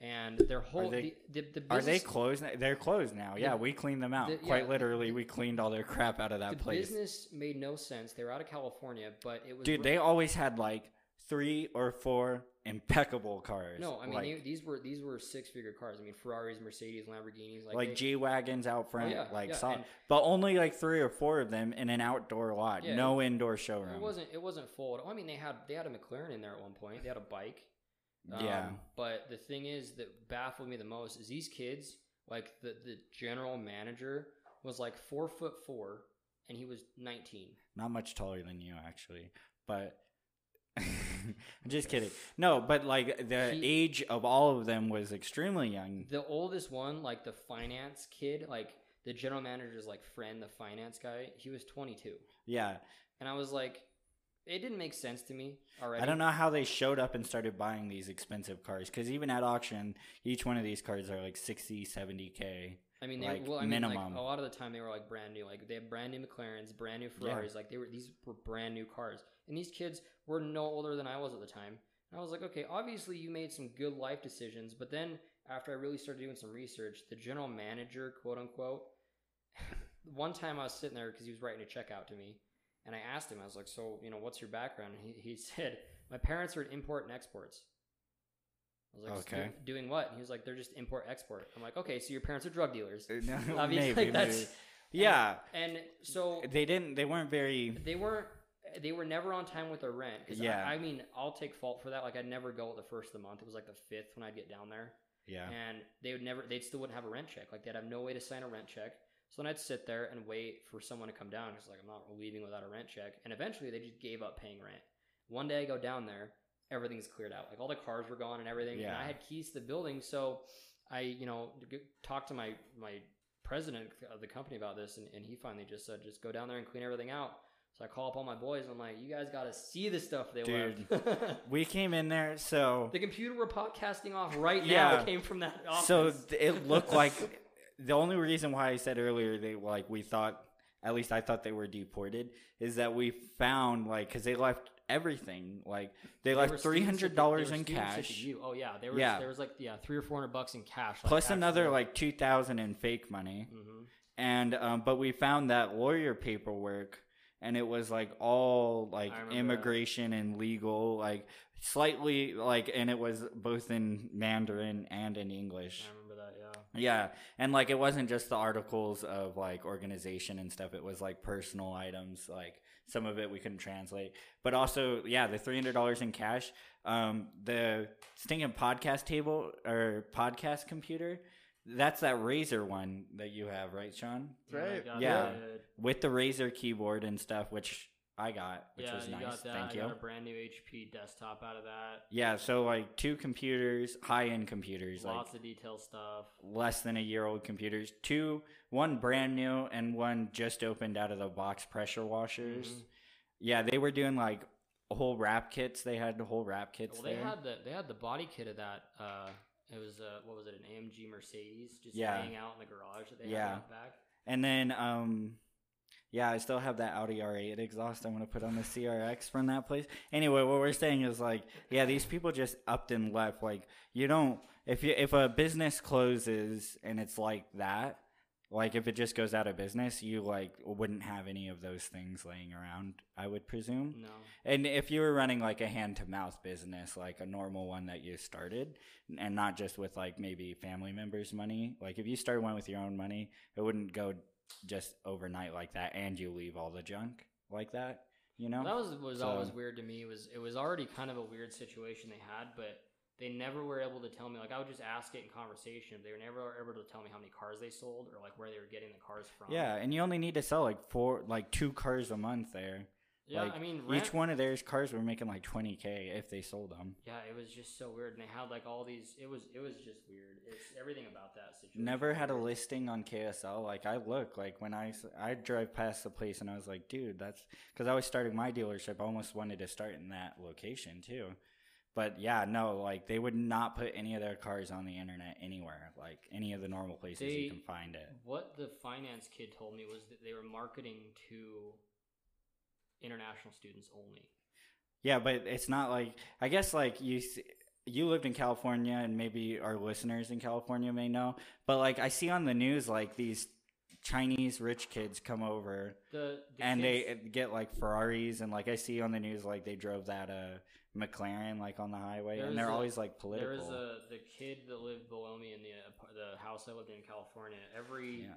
and their whole they- the, the, the are they closed? now? They're closed now. Yeah, we cleaned them out. Quite yeah, literally, we cleaned all their crap out of that the place. business made no sense. They were out of California, but it was Dude, they always had like three or four impeccable cars. no. I mean, like, they, these were these were six figure cars. I mean, Ferraris, Mercedes, Lamborghinis, like, like G wagons out oh, front, yeah, like yeah, saw, and- but only like three or four of them in an outdoor lot, Yeah, no indoor showroom. It wasn't. It wasn't full. I mean, they had they had a McLaren in there at one point. They had a bike. Um, Yeah. But the thing is that baffled me the most is these kids. Like the the general manager was like four foot four, and he was nineteen. Not much taller than you, actually, but. I'm just kidding. No, but like the He- age of all of them was extremely young. The oldest one, like the finance kid, like the general manager's like friend, the finance guy, he was twenty two, Yeah, and I was like, it didn't make sense to me already. I don't know how they showed up and started buying these expensive cars because even at auction, each one of these cars are like 60, 70 k. I mean, they like, well, I mean, like minimum. a lot of the time they were like brand new. Like they had brand new McLarens, brand new Yeah. Ferraris. Like they were these were brand new cars, and these kids were no older than I was at the time. And I was like, okay, obviously you made some good life decisions, but then after I really started doing some research, the general manager, quote unquote, one time I was sitting there because he was writing a check out to me, and I asked him, I was like, so you know, what's your background? And he, he said, my parents are in import and exports. I was like, Okay. "Do- doing what? And he was like, they're just import export. I'm like, okay, so your parents are drug dealers. Uh, no, Obviously, maybe, that's maybe. Yeah, And so they didn't. They weren't very. they weren't. They were never on time with their rent. Yeah. I, I mean, I'll take fault for that. Like, I'd never go at the first of the month. It was like the fifth when I'd get down there, Yeah, and they would never. They still wouldn't have a rent check. Like, they'd have no way to sign a rent check. So then I'd sit there and wait for someone to come down. Because like I'm not leaving without a rent check. And eventually they just gave up paying rent. One day I go down there, everything's cleared out. Like all the cars were gone and everything. And I had keys to the building, so I, you know, talked to my my president of the company about this, and, and he finally just said, just go down there and clean everything out. So I call up all my boys, and I'm like, you guys got to see the stuff they Dude. left. we came in there, so the computer we're podcasting off right Yeah. now came from that office. so it looked like the only reason why I said earlier they like we thought at least I thought they were deported is that we found like because they left everything like they, They left three hundred dollars in cash Oh yeah, there was Yeah. there was like yeah three or four hundred bucks in cash, like, plus another like two thousand in fake money Mhm. and um, but we found that lawyer paperwork and it was like all like I remember that. immigration and legal like slightly like and it was both in mandarin and in english I remember that. Yeah. yeah and like it wasn't just the articles of like organization and stuff it was like personal items like some of it we couldn't translate but also yeah the $300 in cash um the stinking podcast table or podcast computer That's that Razer one that you have, right, Sean? Right. got Yeah. With the Razer keyboard and stuff, which I got, which yeah, was nice. got that. Thank I you. got a brand new HP desktop out of that. Yeah, so like two computers, high end computers, Lots like of detail stuff. less than a year old computers. Two, one brand new and one just opened out of the box pressure washers. Mhm. Yeah, they were doing like whole wrap kits. They had the whole wrap kits Well, they there. had the they had the body kit of that. Uh, it was uh, what was it? An AMG Mercedes, just Yeah. hanging out in the garage that they Yeah. had back. And then, um, yeah, I still have that Audi R8 exhaust I want to put on the CRX from that place. Anyway, what we're saying is like, yeah, these people just upped and left. Like, you don't if you if a business closes and it's like that, like if it just goes out of business, you like wouldn't have any of those things laying around. I would presume. No, And if you were running like a hand to mouth business, like a normal one that you started, and not just with like maybe family members' money, like if you started one with your own money, it wouldn't go just overnight like that, and you leave all the junk like that. You know? that was was So- always weird to me. Was it was already kind of a weird situation they had, but they never were able to tell me. Like I would just ask it in conversation. They were never able to tell me how many cars they sold or like where they were getting the cars from. yeah, and you only need to sell like four, like two cars a month there. Yeah. like, I mean, Each one of theirs cars were making like twenty k if they sold them. Yeah, it was just so weird, and they had like all these. It was it was just weird. It's everything about that situation. Never had a listing on KSL. Like I look like when I I drive past the place and I was like, dude, that's because I was starting my dealership. I almost wanted to start in that location too. But yeah, no, like they would not put any of their cars on the internet anywhere, like any of the normal places They- you can find it. What the finance kid told me was that they were marketing to international students only. Yeah, but it's not like I guess like you you lived in California and maybe our listeners in California may know, but like I see on the news like these Chinese rich kids come over The, the and kids- they get like Ferraris and like I see on the news like they drove that uh McLaren like on the highway and they're a- always like political. There was a the kid that lived below me in the uh, the house I lived in in California. Every yeah.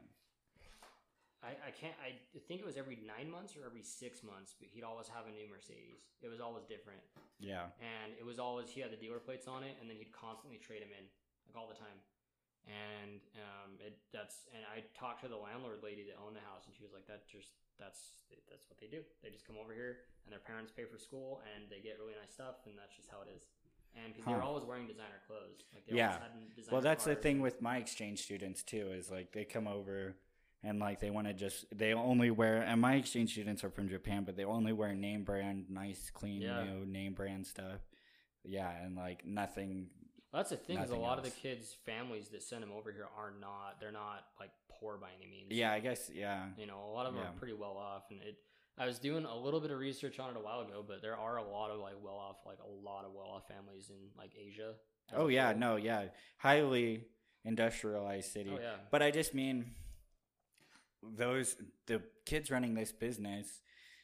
I, I can't I think it was every nine months or every six months, but he'd always have a new Mercedes. It was always different, Yeah. and it was always he had the dealer plates on it, and then he'd constantly trade them in like all the time. And um, it that's and I talked to the landlord lady that owned the house, and she was like, "That just that's that's what they do. They just come over here, and their parents pay for school, and they get really nice stuff, and that's just how it is." And because they're always wearing designer clothes, like they Yeah. Well, that's the thing with my exchange students too is like they come over and like they want to just they only wear and my exchange students are from Japan, but they only wear name brand, nice, clean, Yeah. new name brand stuff. Yeah, and like nothing. That's the thing is a lot of the kids' families that send them over here are not. They're not like poor by any means. Yeah, I guess. Yeah, You know, a lot of them Yeah. are pretty well off, and it. I was doing a little bit of research on it a while ago, but there are a lot of like well off, like a lot of well off families in like Asia. Oh yeah, whole. no, yeah, highly industrialized city. Oh yeah. But I just mean those the kids running this business.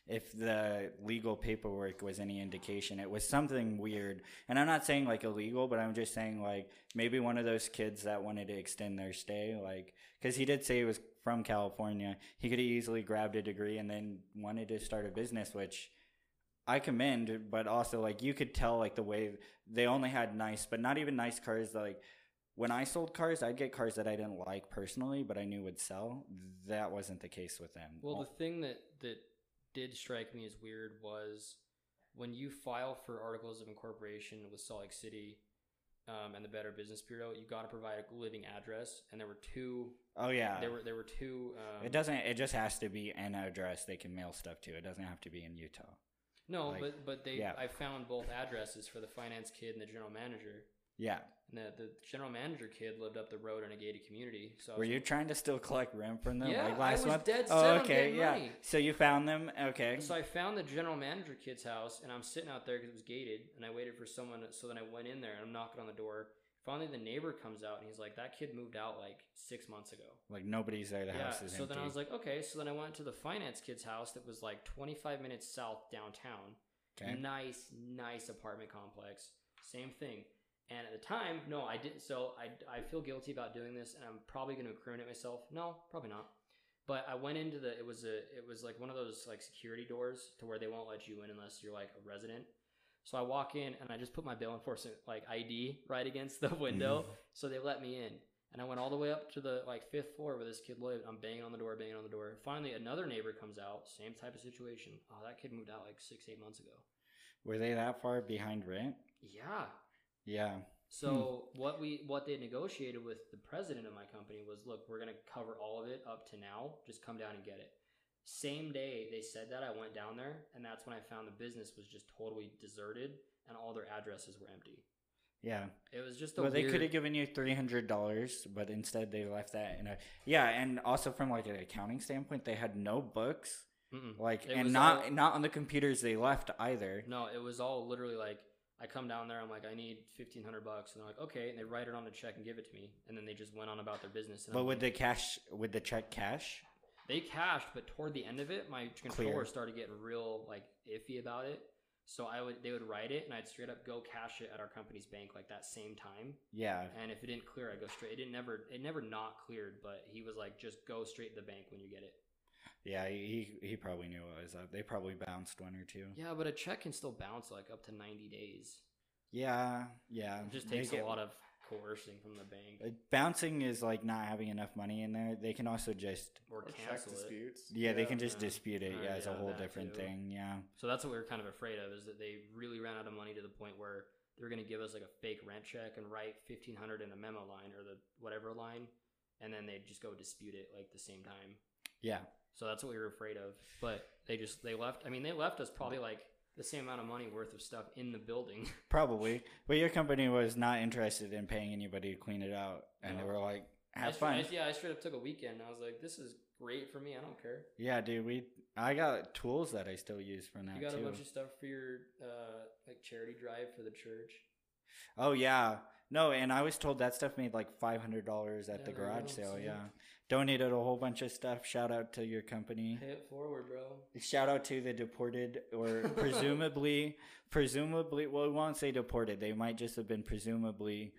If the legal paperwork was any indication, it was something weird. And I'm not saying like illegal, but I'm just saying like maybe one of those kids that wanted to extend their stay, like because he did say he was from California, he could have easily grabbed a degree and then wanted to start a business, which I commend. But also like you could tell like the way they only had nice, but not even nice cars. Like when I sold cars, I'd get cars that I didn't like personally, but I knew would sell. That wasn't the case with them. Well, the thing that that did strike me as weird was when you file for articles of incorporation with Salt Lake City um, and the Better Business Bureau, you got to provide a living address, and there were two. oh yeah, There were there were two. Um, it doesn't. It just has to be an address they can mail stuff to. It doesn't have to be in Utah. No, like- but but they yeah. I found both addresses for the finance kid and the general manager. Yeah. And the, the general manager kid lived up the road in a gated community. So I Were you trying to still collect rent from them? Yeah, like I last was month? dead oh, set on okay, getting yeah. money. So you found them? Okay. So I found the general manager kid's house, and I'm sitting out there because it was gated, and I waited for someone. So then I went in there, and I'm knocking on the door. Finally, the neighbor comes out, and he's like, "That kid moved out like six months ago." Like nobody's there. The yeah. house is So empty. then I was like, "Okay." So then I went to the finance kid's house that was like 25 minutes south downtown. okay. Nice, nice apartment complex. Same thing. And at the time, no, I didn't. So I, I feel guilty about doing this, and I'm probably going to incriminate myself. No, probably not. But I went into the. It was a. It was like one of those like security doors to where they won't let you in unless you're like a resident. So I walk in and I just put my bail enforcement like ID right against the window, mm-hmm. so they let me in. And I went all the way up to the like fifth floor where this kid lived. I'm banging on the door, banging on the door. Finally, another neighbor comes out, same type of situation. Oh, that kid moved out like six, eight months ago. Were they that far behind rent? Yeah. Yeah. So hmm. what we what they negotiated with the president of my company was, look, we're gonna cover all of it up to now. Just come down and get it. Same day they said that, I went down there, and that's when I found the business was just totally deserted, and all their addresses were empty. Yeah. It was just a Well, they could have given you three hundred dollars, but instead they left that in a yeah. And also from like an accounting standpoint, they had no books, Mm-mm. like, It and not all- not on the computers they left either. No, it was all literally like I come down there, I'm like, I need fifteen hundred bucks, and they're like, okay, and they write it on a check and give it to me, and then they just went on about their business. And But I'm with like- the cash, with the check cash, they cashed, but toward the end of it, my controller Clear. started getting real like iffy about it. So I would they would write it, and I'd straight up go cash it at our company's bank like that same time. yeah, And if it didn't clear, I go straight. It didn't never it never not cleared, but he was like, just go straight to the bank when you get it. Yeah, he he probably knew what was up. They probably bounced one or two. Yeah, but a check can still bounce like up to ninety days. Yeah, yeah. It just takes get- a lot of coercing from the bank Bouncing is like not having enough money in there. They can also just or, Or check cancel it. disputes. yeah, they can just yeah. dispute it. Uh, Yeah, it's a whole different too. thing. Yeah, So that's what we were kind of afraid of is that they really ran out of money to the point where they're going to give us like a fake rent check and write fifteen hundred in a memo line or the whatever line, and then they'd just go dispute it like the same time. yeah. So that's what we were afraid of. But they just they left. I mean, they left us probably like the same amount of money worth of stuff in the building. Probably, but your company was not interested in paying anybody to clean it out, and they were like, I "Have stra- fun." I- yeah, I straight up took a weekend. I was like, this is great for me. I don't care. Yeah, dude, we I got tools that I still use from that You got too. a bunch of stuff for your uh, like charity drive for the church. oh yeah, no, and I was told that stuff made like five hundred dollars at Yeah, the garage sale. see? Yeah, donated a whole bunch of stuff. Shout out to your company. Pay it forward, bro. Shout out to the deported or presumably, presumably. Well, we won't say deported. They might just have been presumably.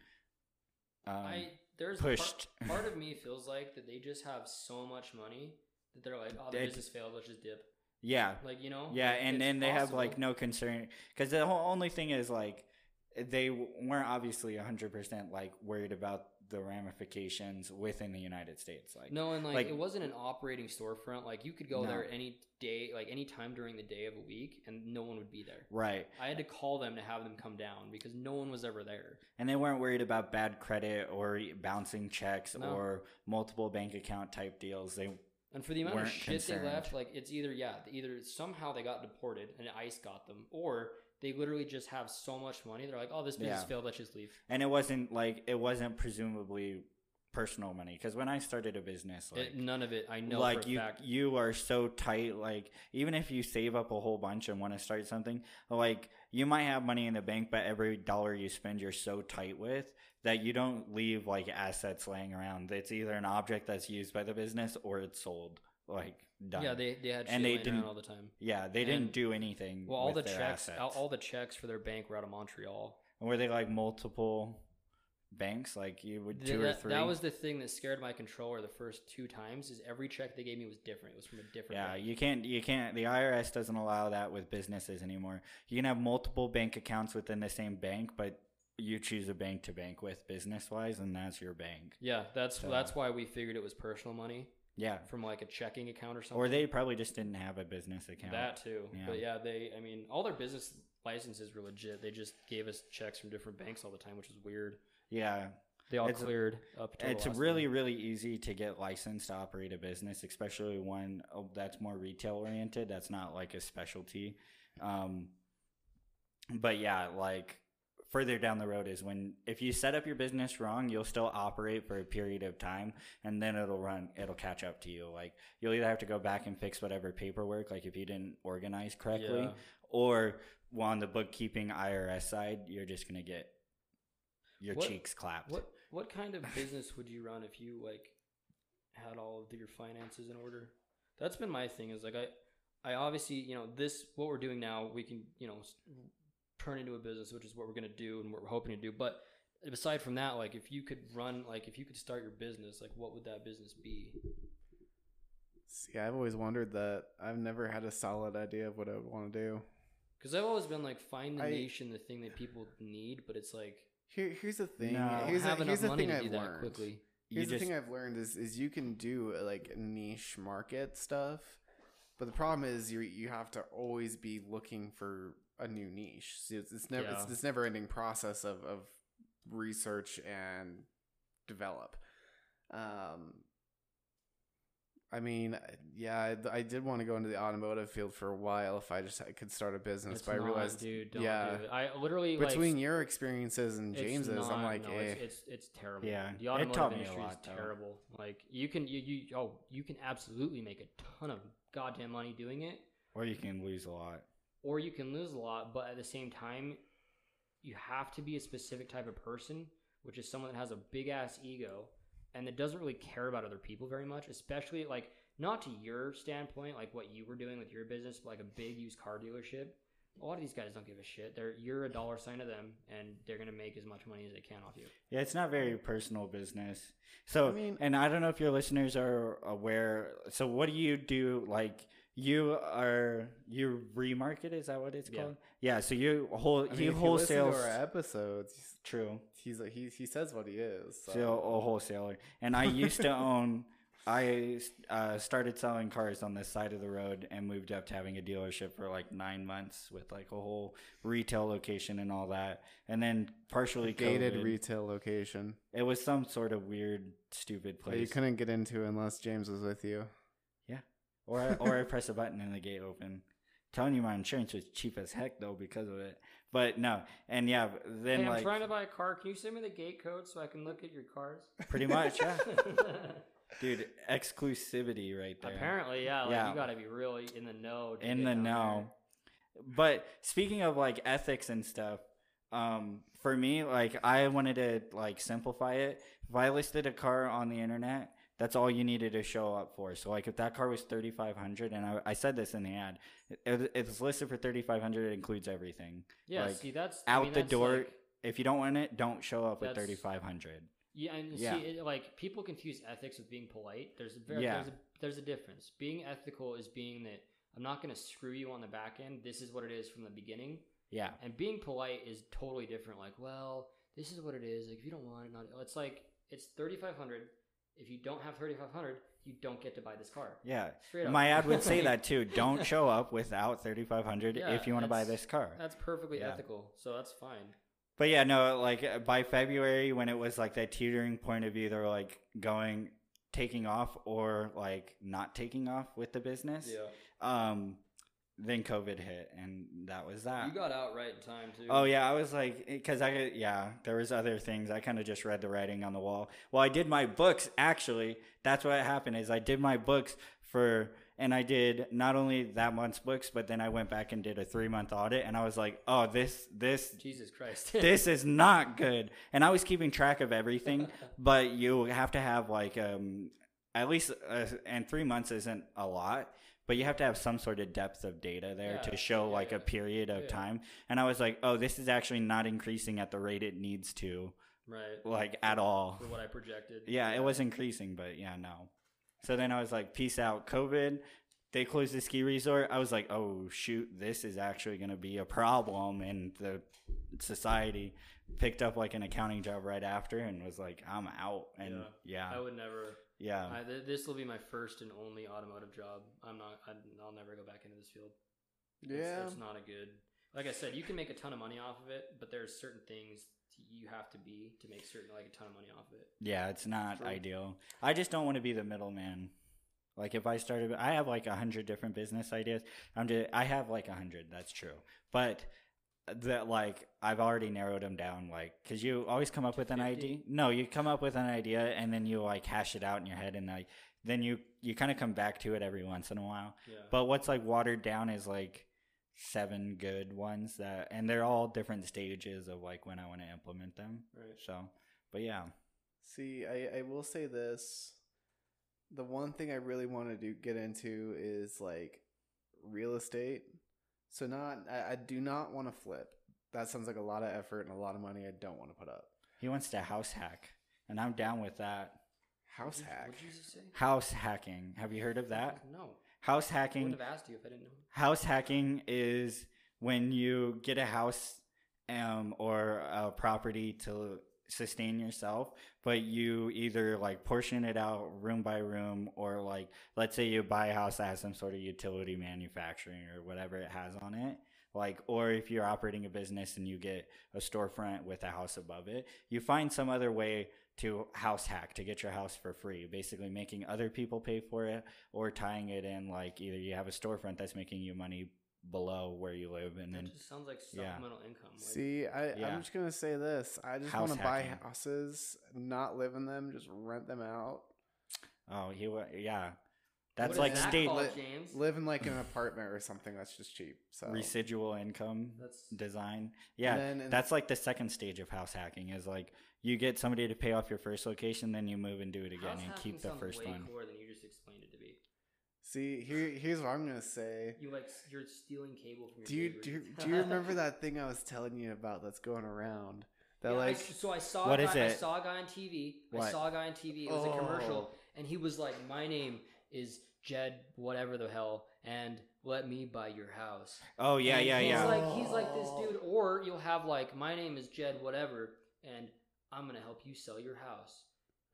Um, I there's pushed. Part, part of me feels like that they just have so much money that they're like, oh, the It- business failed. Let's just dip. yeah, Like you know. Yeah, like, and then they have like no concern because the whole only thing is like they weren't obviously hundred percent like worried about the ramifications within the United States. Like, No, and like, like- it wasn't an operating storefront. Like you could go No. there any day, like any time during the day of a week, and no one would be there. right? I had to call them to have them come down because no one was ever there. And they weren't worried about bad credit or bouncing checks No. or multiple bank account type deals. They And for the amount of shit they left, like it's either yeah, either somehow they got deported and ICE got them, or they literally just have so much money. They're like, oh, this business Yeah. failed. Let's just leave. and it wasn't like it wasn't presumably personal money because when I started a business, like It, none of it. I know like for a you fact. you are so tight like even if you save up a whole bunch and want to start something like you might have money in the bank but every dollar you spend you're so tight with that you don't leave like assets laying around it's either an object that's used by the business or it's sold like done Yeah, they they had And they didn't- all the time. yeah they didn't do anything Well, all the checks, all, all the checks for their bank were out of Montreal. And were they like multiple banks like you would two or three that was the thing that scared my controller the first two times. Is every check they gave me was different. It was from a different. Yeah, bank. you can't you can't the IRS doesn't allow that with businesses anymore. You can have multiple bank accounts within the same bank, but you choose a bank to bank with business wise and that's your bank. yeah. That's So- that's why we figured it was personal money Yeah. from like a checking account or something. Or they probably just didn't have a business account. That too. Yeah. But yeah, they I mean all their business licenses were legit. They just gave us checks from different banks all the time, which was weird. yeah. They all It's- cleared up to It's really really easy to get licensed to operate a business, especially one that's more retail oriented. That's not like a specialty. Um but yeah, like further down the road is when if you set up your business wrong, you'll still operate for a period of time and then it'll run it'll catch up to you. Like you'll either have to go back and fix whatever paperwork like if you didn't organize correctly Yeah. or well, on the bookkeeping IRS side, you're just going to get your What- cheeks clapped. What what kind of business would you run if you like had all of your finances in order? That's been my thing. Is like I, I obviously you know this what we're doing now. We can you know turn into a business, which is what we're gonna do and what we're hoping to do. But aside from that, like if you could run, like if you could start your business, like what would that business be? See, I've always wondered that. I've never had a solid idea of what I would want to do. Because I've always been like find the I- nation the thing that people need, but it's like Here, here's the thing. No. I here's have the, enough here's the money thing to I've do that learned. quickly. you Here's just the thing I've learned is is you can do like niche market stuff, but the problem is you you have to always be looking for a new niche. So it's, it's never it's this never ending process of of research and develop. Um, I mean, yeah, I, I did want to go into the automotive field for a while if I just I could start a business, It's but I realized dude, don't yeah. do it. I literally between like, your experiences and it's James's, I'm like, no, eh. it's, it's it's terrible. Yeah, the it automotive taught me a industry lot, is though. terrible. Like you can you, you oh you can absolutely make a ton of goddamn money doing it, or you can lose a lot. Or you can lose a lot. But at the same time, you have to be a specific type of person, which is someone that has a big ass ego and that doesn't really care about other people very much, especially like not to your standpoint, like what you were doing with your business, but like a big used car dealership. A lot of these guys don't give a shit. They're you're a dollar sign to them, and they're gonna make as much money as they can off you. Yeah, it's not very personal business. So, I mean- and I don't know if your listeners are aware. So, what do you do? Like, you are you remarket? Is that what it's Yeah. called? Yeah. So you whole I mean, he wholesales. our episodes. True. He's like he he says what he is. So. So a wholesaler, and I used to own. I uh, started selling cars on this side of the road and moved up to having a dealership for like nine months with like a whole retail location and all that. And then partially gated COVID. retail location It was some sort of weird, stupid that you couldn't get into unless James was with you. Or I, or I press a button and the gate open. telling you my insurance was cheap as heck though because of it. But no, and yeah, then hey, I'm like trying to buy a car. Can you send me the gate code so I can look at your cars? pretty much, yeah, dude, exclusivity right there. Apparently, yeah. Like Yeah. you got to be really in the know. in the know. But speaking of like ethics and stuff, um, for me, like I wanted to like simplify it. If I listed a car on the internet, that's all you needed to show up for. So like if that car was thirty five hundred, and I, I said this in the ad, it, it's listed for thirty five hundred. It includes everything. Yeah, like, see, that's I out mean, the that's door. like- If you don't want it, don't show up with thirty five hundred. Yeah, and Yeah. see, it, like people confuse ethics with being polite. There's a very, Yeah. there's a there's a difference. Being ethical is being that I'm not going to screw you on the back end. This is what it is from the beginning. Yeah, And being polite is totally different. Like, well, this is what it is. Like, if you don't want it, not. It's like it's thirty five hundred. If you don't have thirty five hundred, you don't get to buy this car. yeah. My ad would say that too. Don't show up without thirty five hundred Yeah, if you want to buy this car. That's perfectly Yeah. ethical. So that's fine. But yeah, no, like uh, by February when it was like that teetering point of either like going taking off or like not taking off with the business. Um then COVID hit and that was that. You got out right in time too. Oh yeah, I was like, because I yeah, there was other things. I kind of just read the writing on the wall. Well, I did my books actually. That's what happened is I did my books for, and I did not only that month's books, but then I went back and did a three month audit, and I was like, oh, this this Jesus Christ. this is not good. And I was keeping track of everything, but you have to have like um at least uh, and three months isn't a lot. But you have to have some sort of depth of data there Yeah, to show yeah, like a period of Yeah. time. And I was like, oh, this is actually not increasing at the rate it needs to, right. like at all. For what I projected. Yeah, it was increasing, but yeah, no. So then I was like, peace out, COVID. They closed the ski resort. I was like, oh shoot, this is actually going to be a problem, and the society picked up like an accounting job right after, and was like, I'm out, and yeah, I would never. Yeah, I, th- this will be my first and only automotive job. I'm not. I, I'll never go back into this field. It's- Yeah. it's, not a good. Like I said, you can make a ton of money off of it, but there's certain things you have to be to make certain like a ton of money off of it. yeah. It's not True. ideal. I just don't want to be the middleman. Like if I started, I have like a hundred different business ideas. I'm just, I have like a hundred. That's true, but that like I've already narrowed them down. Like, cause you always come up with an 50? idea. No, you come up with an idea and then you like hash it out in your head, and like then you you kind of come back to it every once in a while. Yeah. But what's like watered down is like seven good ones that, and they're all different stages of like when I want to implement them. right. So, but yeah, See, I, I will say this. The one thing I really want to do get into is like real estate. So not I, I do not want to flip. That sounds like a lot of effort and a lot of money I don't want to put up. he wants to house hack, and I'm down with that. House What hack. did you just say? House hacking. Have you heard of that? No. House I hacking. wouldn't have asked you if I didn't know. House hacking is when you get a house um, or a property to sustain yourself, but you either like portion it out room by room, or like let's say you buy a house that has some sort of utility manufacturing or whatever it has on it. Like, or if you're operating a business and you get a storefront with a house above it, you find some other way to house hack to get your house for free, basically making other people pay for it or tying it in like either you have a storefront that's making you money below where you live and That then just sounds like yeah. supplemental income. Like, See, I, Yeah. I'm just gonna say this. I just want to buy houses, not live in them, just rent them out. oh he wa- yeah that's is like that state called, li- James. Live in like an apartment or something that's just cheap. So residual income That's design yeah then that's like the second stage of house hacking is like you get somebody to pay off your first location then you move and do it again house and keep the first way one cooler than you just explained it to be. See, here here's what I'm gonna say. You like you're stealing cable from your Do you do you, do you remember that thing I was telling you about that's going around? That Yeah, like s- so I saw What a is guy, I saw a guy on TV. I saw a guy on TV. It was a commercial, Oh. and he was like, "My name is Jed, whatever the hell, and let me buy your house." oh yeah And yeah he's yeah Like he's like this dude, or you'll have like, "My name is Jed, whatever, and I'm gonna help you sell your house."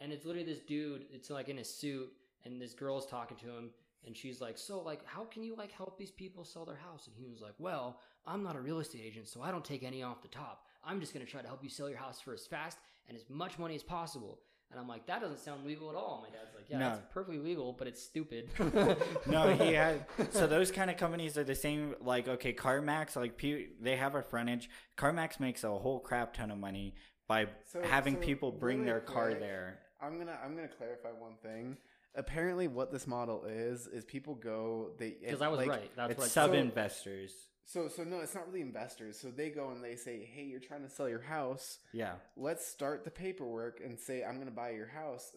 And it's literally this dude. It's like in a suit, and this girl's talking to him, and she's like, "So like, how can you like help these people sell their house?" And he was like, "Well, I'm not a real estate agent, so I don't take any off the top. I'm just gonna try to help you sell your house for as fast and as much money as possible." And I'm like, that doesn't sound legal at all. My dad's like, yeah, No. that's perfectly legal, but it's stupid. no, he had. So those kind of companies are the same. Like, okay, CarMax, like they have a frontage. CarMax makes a whole crap ton of money by So- having so people bring really their car quick, there. I'm gonna I'm gonna clarify one thing. Apparently, what this model is is people go they Because I was like, right. That's It's what sub investors. So so no, it's not really investors. So they go and they say, hey, you're trying to sell your house. Yeah. Let's start the paperwork and say I'm gonna buy your house.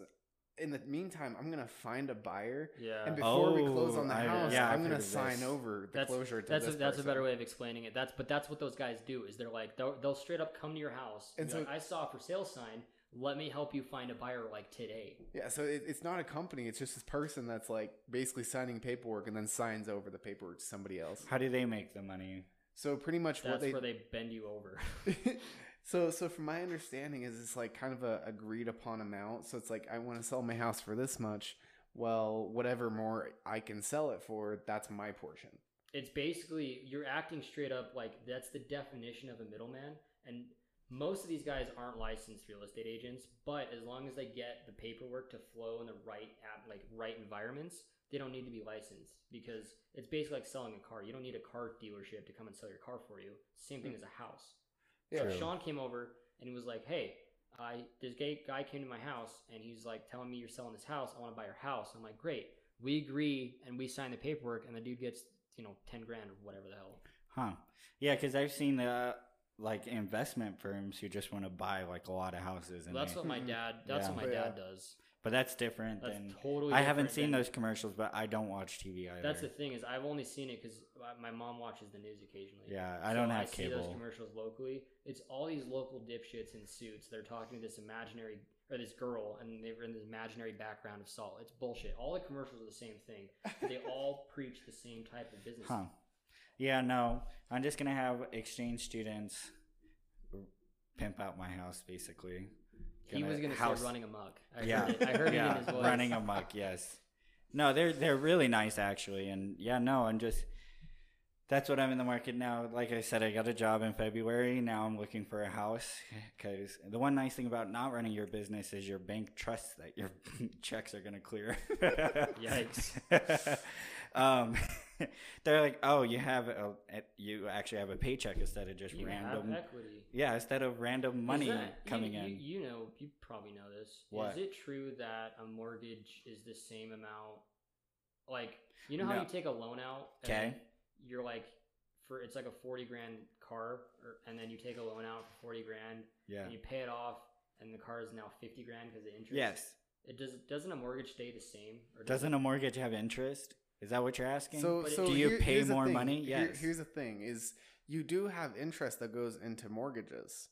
In the meantime, I'm gonna find a buyer, Yeah. and before we close Oh, on the oh, I- house, yeah, I've I'm gonna sign this. over the that's closure to that's a, this that's a better way of explaining it. That's but that's what those guys do is they're like they'll, they'll straight up come to your house and, And so- like, I saw a for sale sign. Let me help you find a buyer like today. Yeah, so it, it's not a company. It's just this person that's like basically signing paperwork and then signs over the paperwork to somebody else. How do they make the money? So pretty much what That's they where they bend you over. so so from my understanding is it's like kind of a agreed upon amount so it's like i want to sell my house for this much well whatever more i can sell it for that's my portion it's basically you're acting straight up like that's the definition of a middleman and most of these guys aren't licensed real estate agents but as long as they get the paperwork to flow in the right at like right environments they don't need to be licensed because it's basically like selling a car you don't need a car dealership to come and sell your car for you same thing as a house yeah True. Sean came over and he was like, "Hey, I this gay guy came to my house and he's like telling me you're selling this house. I want to buy your house." I'm like, "Great." We agree and we sign the paperwork and the dude gets you know ten grand or whatever the hell. Huh. Yeah, because I've seen uh, like investment firms who just want to buy like a lot of houses. And that's they- what my mm-hmm. dad. That's Yeah. what my Yeah. dad does. but that's different That's than. totally. I haven't seen those commercials, but I don't watch TV either. That's the thing is I've only seen it because my mom watches the news occasionally. Yeah, I So don't I have see those cable. commercials locally. It's all these local dipshits in suits. They're talking to this imaginary or this girl, and they're in this imaginary background of salt. It's bullshit. All the commercials are the same thing. they all preach the same type of business. Huh. Yeah, no. I'm just gonna have exchange students pimp out my house, basically. He was gonna house- say running amok. I yeah, heard it. I heard yeah, it in his voice. running amok. Yes. No, they're they're really nice actually, and yeah, no, I'm just. That's what I'm in the market now. Like I said, I got a job in February. Now I'm looking for a house because the one nice thing about not running your business is your bank trusts that your checks are going to clear. Yikes. um, they're like, oh, you have a, eh, you actually have a paycheck instead of just You random. equity. Yeah, instead of random money that- coming you, in. You, you know, you probably know this. What? Is it true that a mortgage is the same amount? Like, you know how No. you take a loan out? Okay. You're like, for it's like a forty grand car, or, and then you take a loan out for forty grand, yeah. and you pay it off, and the car is now fifty grand because of interest. Yes. It does. Doesn't a mortgage stay the same? Or does Doesn't a mortgage have interest? Is that what you're asking? so so do you here- pay here's the more thing. money? Here- here's the thing is you do have interest that goes into mortgages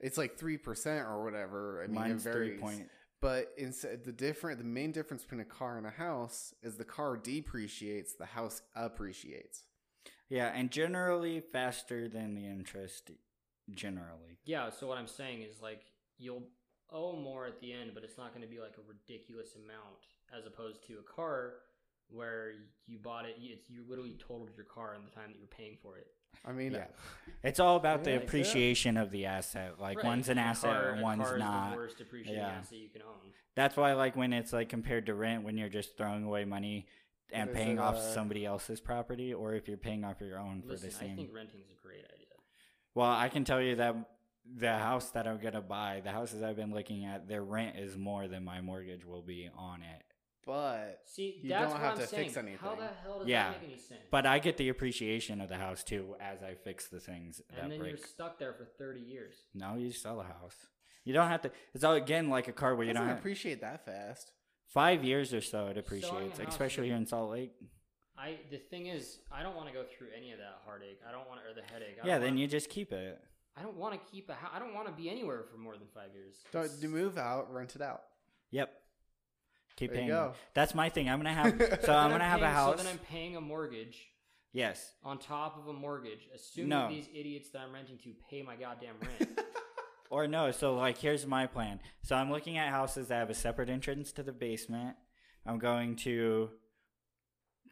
it's like 3% or whatever i mean Mine's it three varies point. but instead the different the main difference between a car and a house is the car depreciates the house appreciates Yeah, and generally faster than the interest. Generally, Yeah. So what I'm saying is like you'll owe more at the end, but it's not going to be like a ridiculous amount as opposed to a car where you bought it. you- It's you literally totaled your car in the time that you're paying for it. I mean, Yeah. It's all about the Yeah, yeah. appreciation of the asset. Like Right, one's an asset car- and one's car is not. The worst appreciating Yeah. asset you can own. That's why, like, when it's like compared to rent, when you're just throwing away money and But paying it, off uh, somebody else's property, or if you're paying off your own for Listen, the I same. think renting is a great idea. Well, I can tell you that the house that I'm gonna buy, the houses I've been looking at, their rent is more than my mortgage will be on it. But See, You that's don't what have I'm to saying. fix How anything. the hell does Yeah, that make any sense? But I get the appreciation of the house too as I fix the things that and then break. you're stuck there for 30 years. No, you sell a house. You don't have to. It's all again like a car where you doesn't don't have appreciate that fast. five years or so it appreciates, especially here in Salt Lake. I the thing is, I don't want to go through any of that heartache. I don't want to, or the headache. I Yeah, then wanna, you just keep it. I don't want to keep a. hou- I don't want to be anywhere for more than five years. Don't do move out, rent it out. Yep. Keep There you paying. go. That's my thing. I'm gonna have. So I'm gonna have a house. So then I'm paying a mortgage yes. on top of a mortgage, assuming No. these idiots that I'm renting to pay my goddamn rent. Or no, so like here's my plan. So I'm looking at houses that have a separate entrance to the basement. I'm going to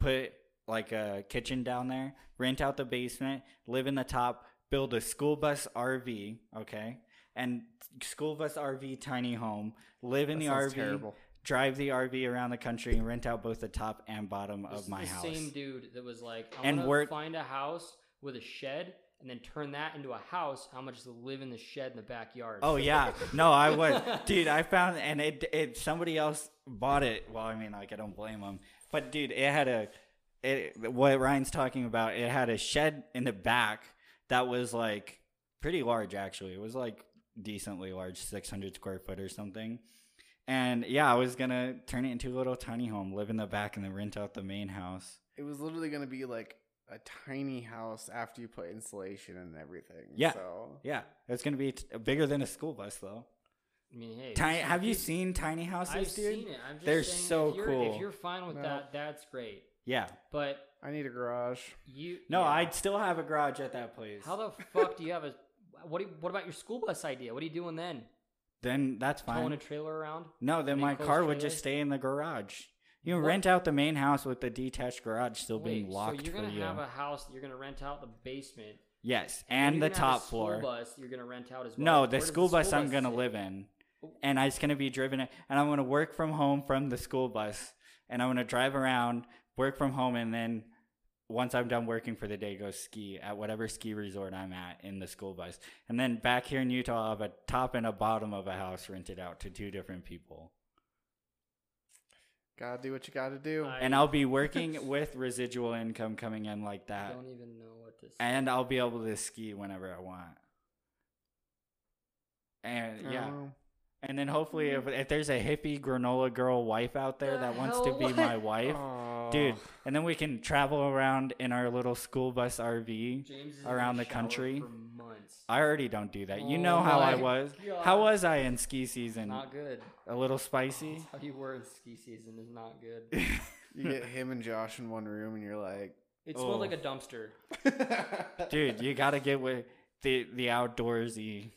put like a kitchen down there, rent out the basement, live in the top, build a school bus RV, okay? And school bus RV tiny home, live in That the RV, terrible. Drive the RV around the country and rent out both the top and bottom This of my the house. same dude that was like, I'm And work- find a house with a shed and then turn that into a house. How much to live in the shed in the backyard? Oh yeah, no, I would, dude. I found and it it somebody else bought it. Well, I mean, like I don't blame them, but dude, it had a it what Ryan's talking about. It had a shed in the back that was like pretty large. Actually, it was like decently large, six hundred square foot or something. And yeah, I was gonna turn it into a little tiny home, live in the back, and then rent out the main house. It was literally gonna be like a tiny house after you put insulation and everything. Yeah. So Yeah, it's gonna be t- bigger than a school bus though. I mean, hey, Tiny, if have you seen tiny houses, I've dude? seen it. I'm just They're saying, so if cool. If you're fine with No. that, that's great. Yeah. But I need a garage. you, No, yeah. I'd still have a garage at that place. How the fuck do you have a? What? Do you, what about your school bus idea? What are you doing then? Then that's Towing fine. a trailer around? No, then my car would just stay in the garage. You What? rent out the main house with the detached garage still being Wait, locked so you're gonna you. have a house you're gonna rent out the basement yes, and and the gonna have a top floor. School bus you're gonna rent out as well. No, Where the does school bus I'm gonna sit? live in, and it's gonna be driven, and I'm gonna work from home from the school bus, and I'm gonna drive around, work from home, and then once I'm done working for the day, go ski at whatever ski resort I'm at in the school bus, and then back here in Utah, I'll have a top and a bottom of a house rented out to two different people. Gotta do what you gotta do. I and I'll be working with residual income coming in like that, don't even know what to say. and I'll be able to ski whenever I want. And yeah, Oh. and then hopefully if, if there's a hippie granola girl wife out there The that wants to be What? my wife, Oh. Dude, and then we can travel around in our little school bus RV. Around the country. I already don't do that. You Oh know how I was. God. How was I in ski season? Not good. A little spicy. How you were in ski season is not good. You get him and Josh in one room, and you're like, It smelled Oh. like a oh. dumpster. Dude, you gotta get with the the outdoorsy.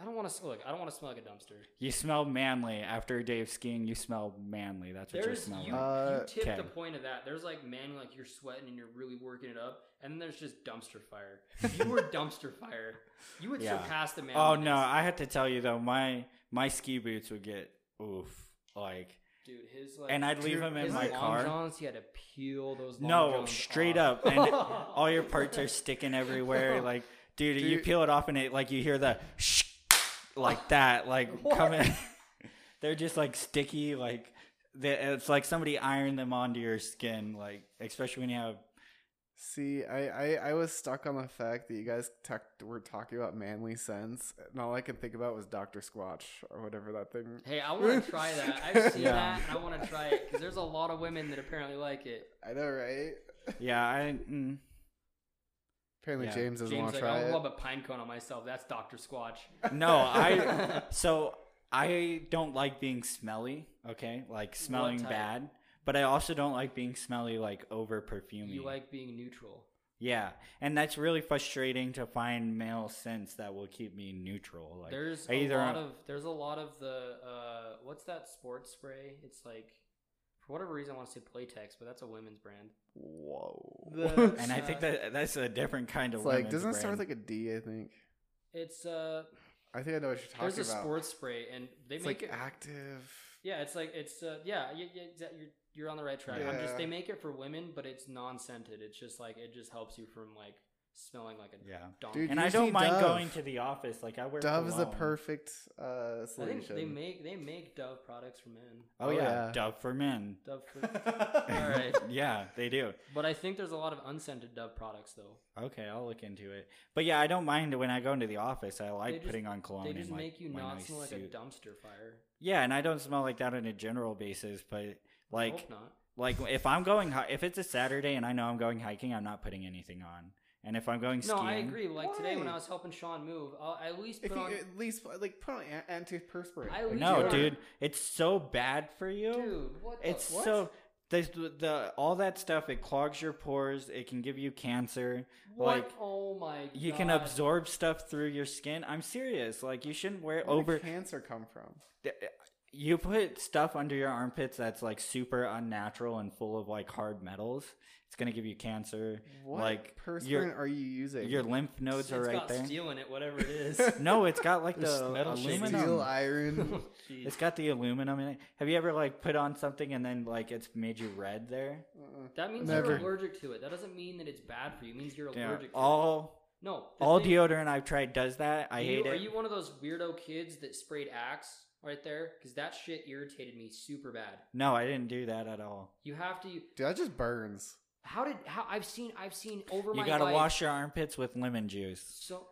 I don't want to look. I don't want to smell like a dumpster. You smell manly after a day of skiing. You smell manly. That's what you There's smell you, like. Uh, you tip okay. the point of that. There's like man, like you're sweating and you're really working it up, and then there's just dumpster fire. If You were dumpster fire. You would Yeah. surpass the man. Oh no, I had to tell you though, my my ski boots would get oof like, dude, his like and I'd leave Dude, them in his my long car. Johns, he had to peel those. Long No, johns straight off. up, and all your parts are sticking everywhere. Like, dude, you Dude. peel it off and it like you hear the shh, like that, like coming. They're just like sticky, like they, it's like somebody ironed them onto your skin, like especially when you have. See, I, I, I was stuck on the fact that you guys talk- were talking about manly sense, and all I could think about was Doctor Squatch or whatever that thing. Hey, I want to try that. I've seen Yeah. that, and I want to try it because there's a lot of women that apparently like it. I know, right? Yeah, I. Mm, Apparently, Yeah. James doesn't James want like, to try I'll it. rub a pine cone on myself. That's Doctor Squatch. no, I. So I don't like being smelly. Okay, like smelling type? bad. But I also don't like being smelly, like over perfumey. You like being neutral. Yeah, and that's really frustrating to find male scents that will keep me neutral. Like there's I a either lot of there's a lot of the uh, what's that sports spray? It's like for whatever reason I want to say Playtex, but that's a women's brand. whoa, The- and I think that that's a different kind of It's like women's doesn't it start with brand. like a D? I think. It's uh, I think I know what you're talking about. there's a about. sports spray, and they it's make like it. active. Yeah, it's like it's uh, yeah, yeah, yeah exa- you're you're on the right track. I'm just Yeah. they make it for women, but it's non-scented. It's just like it just helps you from like smelling like a yeah. donkey. Dude, And I don't mind Dove. going to the office. Like I wear Dove is a perfect uh, I solution. think they make they make Dove products for men. Oh, Oh, yeah. yeah. Dove for men. Dove for all right, yeah, they do. but I think there's a lot of unscented Dove products though. Okay, I'll look into it. But yeah, I don't mind when I go into the office. I like just- putting on cologne. They just and, like, make you not nice smell like suit. a dumpster fire. Yeah, and I don't smell like that on a general basis. But like, Hope not. like if I'm going, if it's a Saturday and I know I'm going hiking, I'm not putting anything on. And if I'm going skiing, No, skiing, I agree. Like today when I was helping Sean move, I'll at least If put you on. at least like put on an- antiperspirant. I would no, dude, it's so bad for you. Dude, what? the- It's what? so there's the, the all that stuff. It clogs your pores. It can give you cancer. What? Like oh my. God. you can absorb stuff through your skin. I'm serious. Like you shouldn't wear Where over. did cancer come from? You put stuff under your armpits that's like super unnatural and full of like hard metals. It's gonna give you cancer. What Like perspirant your are you using? your lymph nodes It's are right got there. steel in it, whatever it is. No, it's got like the metal aluminum. steel, iron. Jeez. It's got the aluminum in it. Have you ever like put on something and then like it's made you red there? Uh-uh. That means Never. you're allergic to it. That doesn't mean that it's bad for you. It means you're Yeah. allergic to it. All No. all thing- deodorant I've tried does that. I are hate you, Are you one of those weirdo kids that sprayed Axe right there? Because that shit irritated me super bad. No, I didn't do that at all. You have to. Dude, that just burns. How did? How I've seen. I've seen over You my gotta life- wash your armpits with lemon juice. So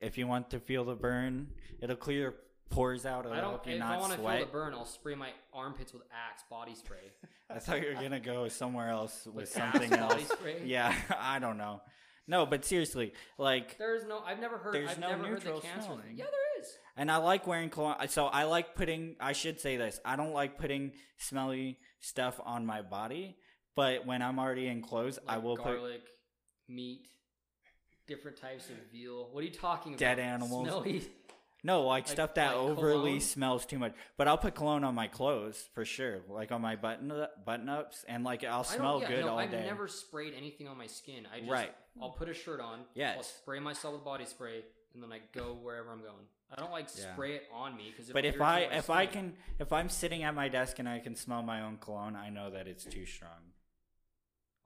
If you want to feel the burn, it'll clear your pores out. It'll I don't. help you If I want to feel the burn, I'll spray my armpits with Axe body spray. I thought you were gonna go somewhere else with, With something Axe body else. spray? Yeah, I don't know. No, but seriously, like, There's no. I've never heard. There's I've no never heard the neutral cancer. smelling. Thing. Yeah, there is. And I like wearing cologne. So I like putting. I should say this. I don't like putting smelly stuff on my body. But when I'm already in clothes, I Like will put. garlic, meat, different types of veal. What are you talking about? Dead animals. Smelly. No, like, Like- stuff that like overly cologne? smells too much. But I'll put cologne on my clothes for sure, like on my button button ups, and like I'll smell yeah, good no, all I've day. never sprayed anything on my skin. I just, Right. I'll put a shirt on. I'll Yes. spray myself with body spray, and then I go wherever I'm going. I don't like Yeah. spray it on me because. But if I if I can if I'm sitting at my desk and I can smell my own cologne, I know that it's too strong.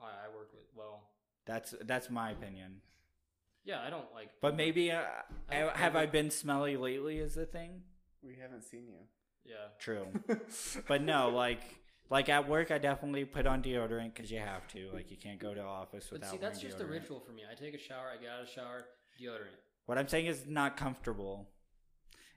I, I work with well. That's that's my opinion. Yeah, I don't like. But maybe uh, I don't have I maybe- been smelly lately? Is the thing We haven't seen you. Yeah. true? but no, like like at work, I definitely put on deodorant because you have to. Like you can't go to office But without. see, that's wearing just a ritual for me. I take a shower, I get out of the shower, deodorant. What I'm saying is not comfortable.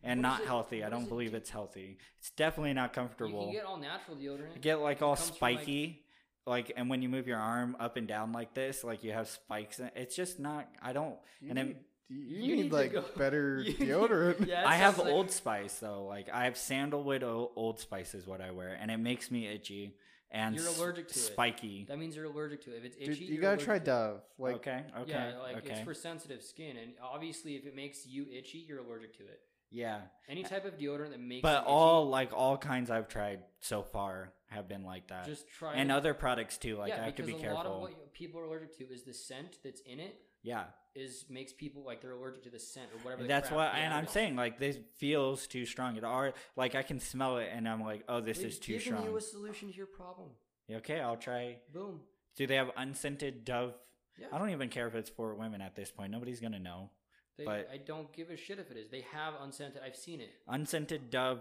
And What not healthy. I don't it believe do? it's healthy. It's definitely not You comfortable. can get all natural deodorant. You get like all comes from, like- spiky like and when you move your arm up and down like this like you have spikes in it. it's just not i don't You and need, it, you, You need, need like better deodorant. Yeah, i have like- old spice though like i have sandalwood old spice is what i wear and it makes me itchy and You're allergic to it. spiky That means you're allergic to it. If it's itchy, Dude, you gotta try. Dove. Like, okay okay yeah, like okay it's for sensitive skin, and obviously, if it makes you itchy, you're allergic to it. Yeah Any type of deodorant that makes but you all like all kinds i've tried so far have been like that just try and it. other products too like i have to be a lot of careful what you- people are allergic to is the scent that's in it. yeah Is makes people like they're allergic to the scent or whatever. the that's crap the and i'm saying like this feels too strong it are like i can smell it and i'm like oh this We've is too given strong you a solution to your problem. okay i'll try Boom. Do they have unscented Dove? Yeah. I don't even care if it's for women at this point. Nobody's gonna know. They, but- I don't give a shit if it is. They have unscented. I've seen it. Unscented Dove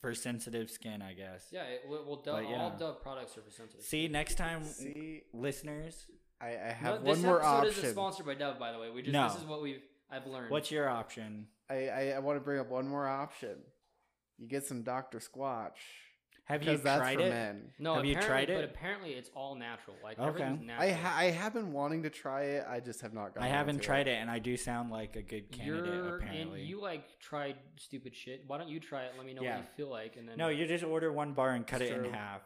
for sensitive skin, I guess. Yeah. It, well, well, Dove, yeah. all Dove products are for sensitive. See, next time, see, listeners, I, I have this one more episode option. isn't sponsored by Dove, by the way. We just No. this is what we've I've learned. what's your option? I, I, I want to bring up one more option. You get some Dr. Squatch. Have you that's tried for it? men. no, have you apparently- tried But apparently, it's all natural. Like Okay. everything's natural. I, ha- I have been wanting to try it. I just have not gotten I haven't onto tried it, and I do sound like a good candidate. You're apparently, and you like tried stupid shit. Why don't you try it? Let me know Yeah. what you feel like, and then no, you just order one bar and cut it in True. half.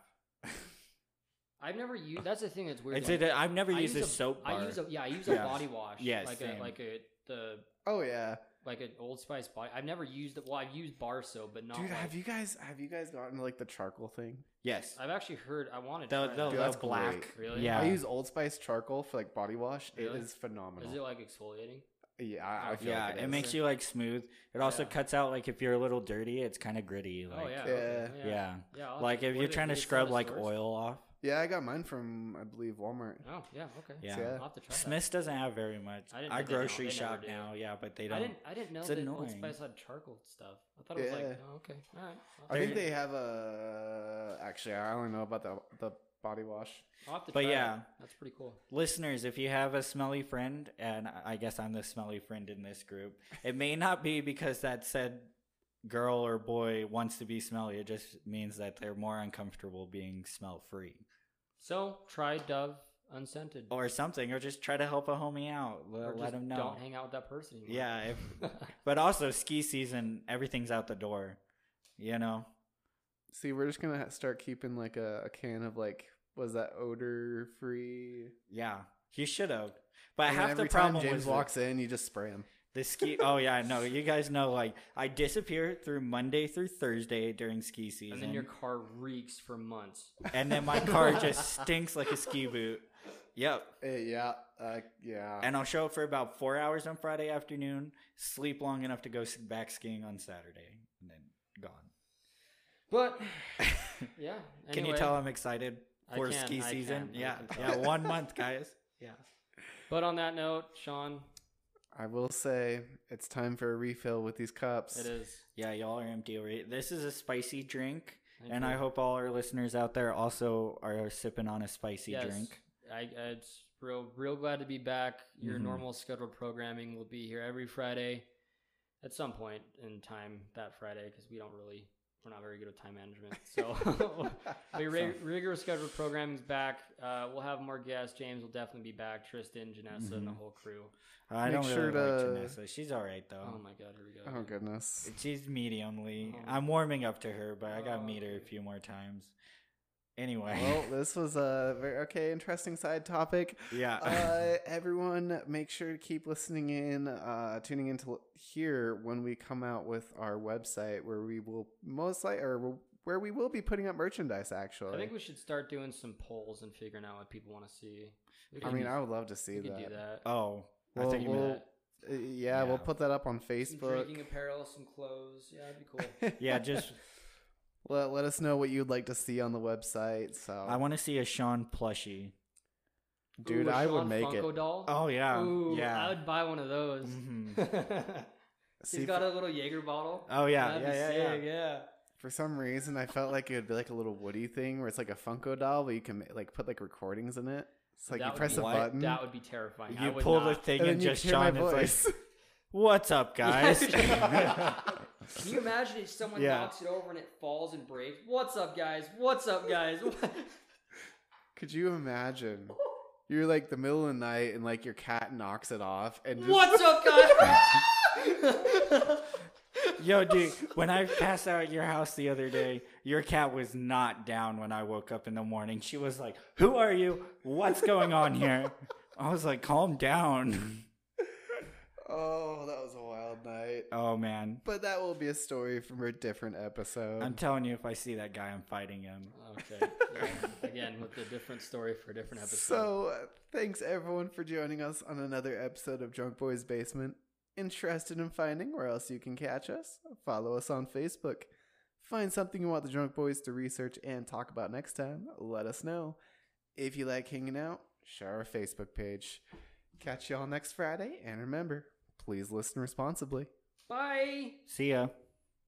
I've never used. That's the thing that's weird. It's like, it, I've never I used use a soap bar. I use a yeah. I use a Yeah. body wash. Yeah, like same. a like a the Oh yeah, like an Old Spice body. I've never used it. Well, I've used bar soap, but not. dude. like- Have you guys have you guys gotten like the charcoal thing? yes. I've actually heard. I wanted. The, to try the. Dude, the that's black. great. Really? Yeah. I use Old Spice charcoal for like body wash. Really? It is phenomenal. Is it like exfoliating? yeah, I, I oh, feel yeah, like it, is. makes you like smooth. It also Yeah. cuts out like if you're a little dirty, it's kind of gritty. Oh, like, oh yeah. Yeah. okay, yeah. yeah. Yeah, I'll Like if what you're do trying to they sell scrub in like stores? oil off. Yeah, I got mine from I believe Walmart. Oh yeah. Okay. Yeah. Yeah. I'll have to try that. Doesn't have very much. I didn't I, know they don't- grocery they shop do. now, yeah, but they don't. didn't. I didn't know It's that Old. Spice had charcoal stuff. I thought it was like, oh, okay, all right. I think They're- have a. Actually, I only know about the the body wash. I'll have to But try yeah. that. that's pretty cool. Listeners, if you have a smelly friend, and I guess I'm the smelly friend in this group, it may not be because that said girl or boy wants to be smelly. It just means that they're more uncomfortable being smell free So try Dove unscented. or something, or just try to help a homie out. Or Let, just let him know. Don't hang out with that person anymore. Yeah, if, but also ski season, everything's out the door. You know, See, we're just gonna start keeping like a, a can of like was that odor free. yeah, you should have. But And half every the problem time James was the- walks in, you just spray him. The ski. Oh yeah, no, you guys know. Like I disappear through Monday through Thursday during ski season, and then your car reeks for months. and then my car just stinks like a ski boot. Yep. Eh, yeah, uh, yeah. And I'll show up for about four hours on Friday afternoon, sleep long enough to go back skiing on Saturday, and then gone. But yeah. Can you tell I'm excited for can, ski I season? can, yeah, yeah, one month, guys. Yeah. But on that note, Sean, I will say it's time for a refill with these cups. it is. Yeah, y'all are empty already. This is a spicy drink, Thank and you. I hope all our listeners out there also are sipping on a spicy Yes. drink. I, I it's real real glad to be back. Your Mhm. normal scheduled programming will be here every Friday at some point in time that Friday because we don't really we're not very good at time management. So the re- regular scheduled programming's back. Uh, we'll have more guests. James will definitely be back. Tristan, Janessa, and the Mhm. whole crew. I Make don't sure really like to- Janessa. She's all right though. Oh my god, here we go. Oh goodness. She's mediumly. Oh. I'm warming up to her, but I got to Oh, meet her a few more times. Anyway, Well, this was a very okay, interesting side topic. yeah. Uh, everyone, make sure to keep listening in, uh, tuning in to l- hear when we come out with our website, where we will most likely, or where we will be putting up merchandise. Actually, I think we should start doing some polls and figuring out what people want to see. We I mean, do- I would love to see we could that. do that. oh, I Well, thought you we'll- meant. Uh, yeah, we'll put that up on Some Facebook. drinking apparel, some clothes. Yeah, that'd be cool. Yeah, just let, let us know what you'd like to see on the website. So, I want to see a Sean plushie. dude, Ooh, a I would Sean make Funko it. doll. Oh yeah, Ooh, yeah. I would buy one of those. Mhm. See, He's got a little Jaeger bottle. Oh yeah, That'd yeah, be yeah, yeah. sick, yeah. For some reason, I felt like it would be like a little Woody thing, where it's like a Funko doll, but you can like put like recordings in it. It's like That you would press be- a What? button, That would be terrifying. I You would pull the not. thing and and, then you just hear my Sean is voice. like, "What's up, guys?" Can you imagine if someone Yeah. knocks it over and it falls and breaks? What's up, guys? What's up, guys? Could you imagine? You're like the middle of the night and like your cat knocks it off and just What's up, guys? Yo, dude, when I passed out at your house the other day, your cat was not down when I woke up in the morning. She was like, Who are you? What's going on here? I was like, Calm down. Oh, that was a wild night. Oh, man. But that will be a story from a different episode. I'm telling you, if I see that guy, I'm fighting him. okay. Yeah. Again, with a different story for a different episode. So, uh, thanks everyone for joining us on another episode of Drunk Boys Basement. Interested in finding where else you can catch us? Follow us on Facebook. Find something you want the Drunk Boys to research and talk about next time? Let us know. If you like hanging out, share our Facebook page. Catch y'all next Friday, and remember, please listen responsibly. Bye. See ya.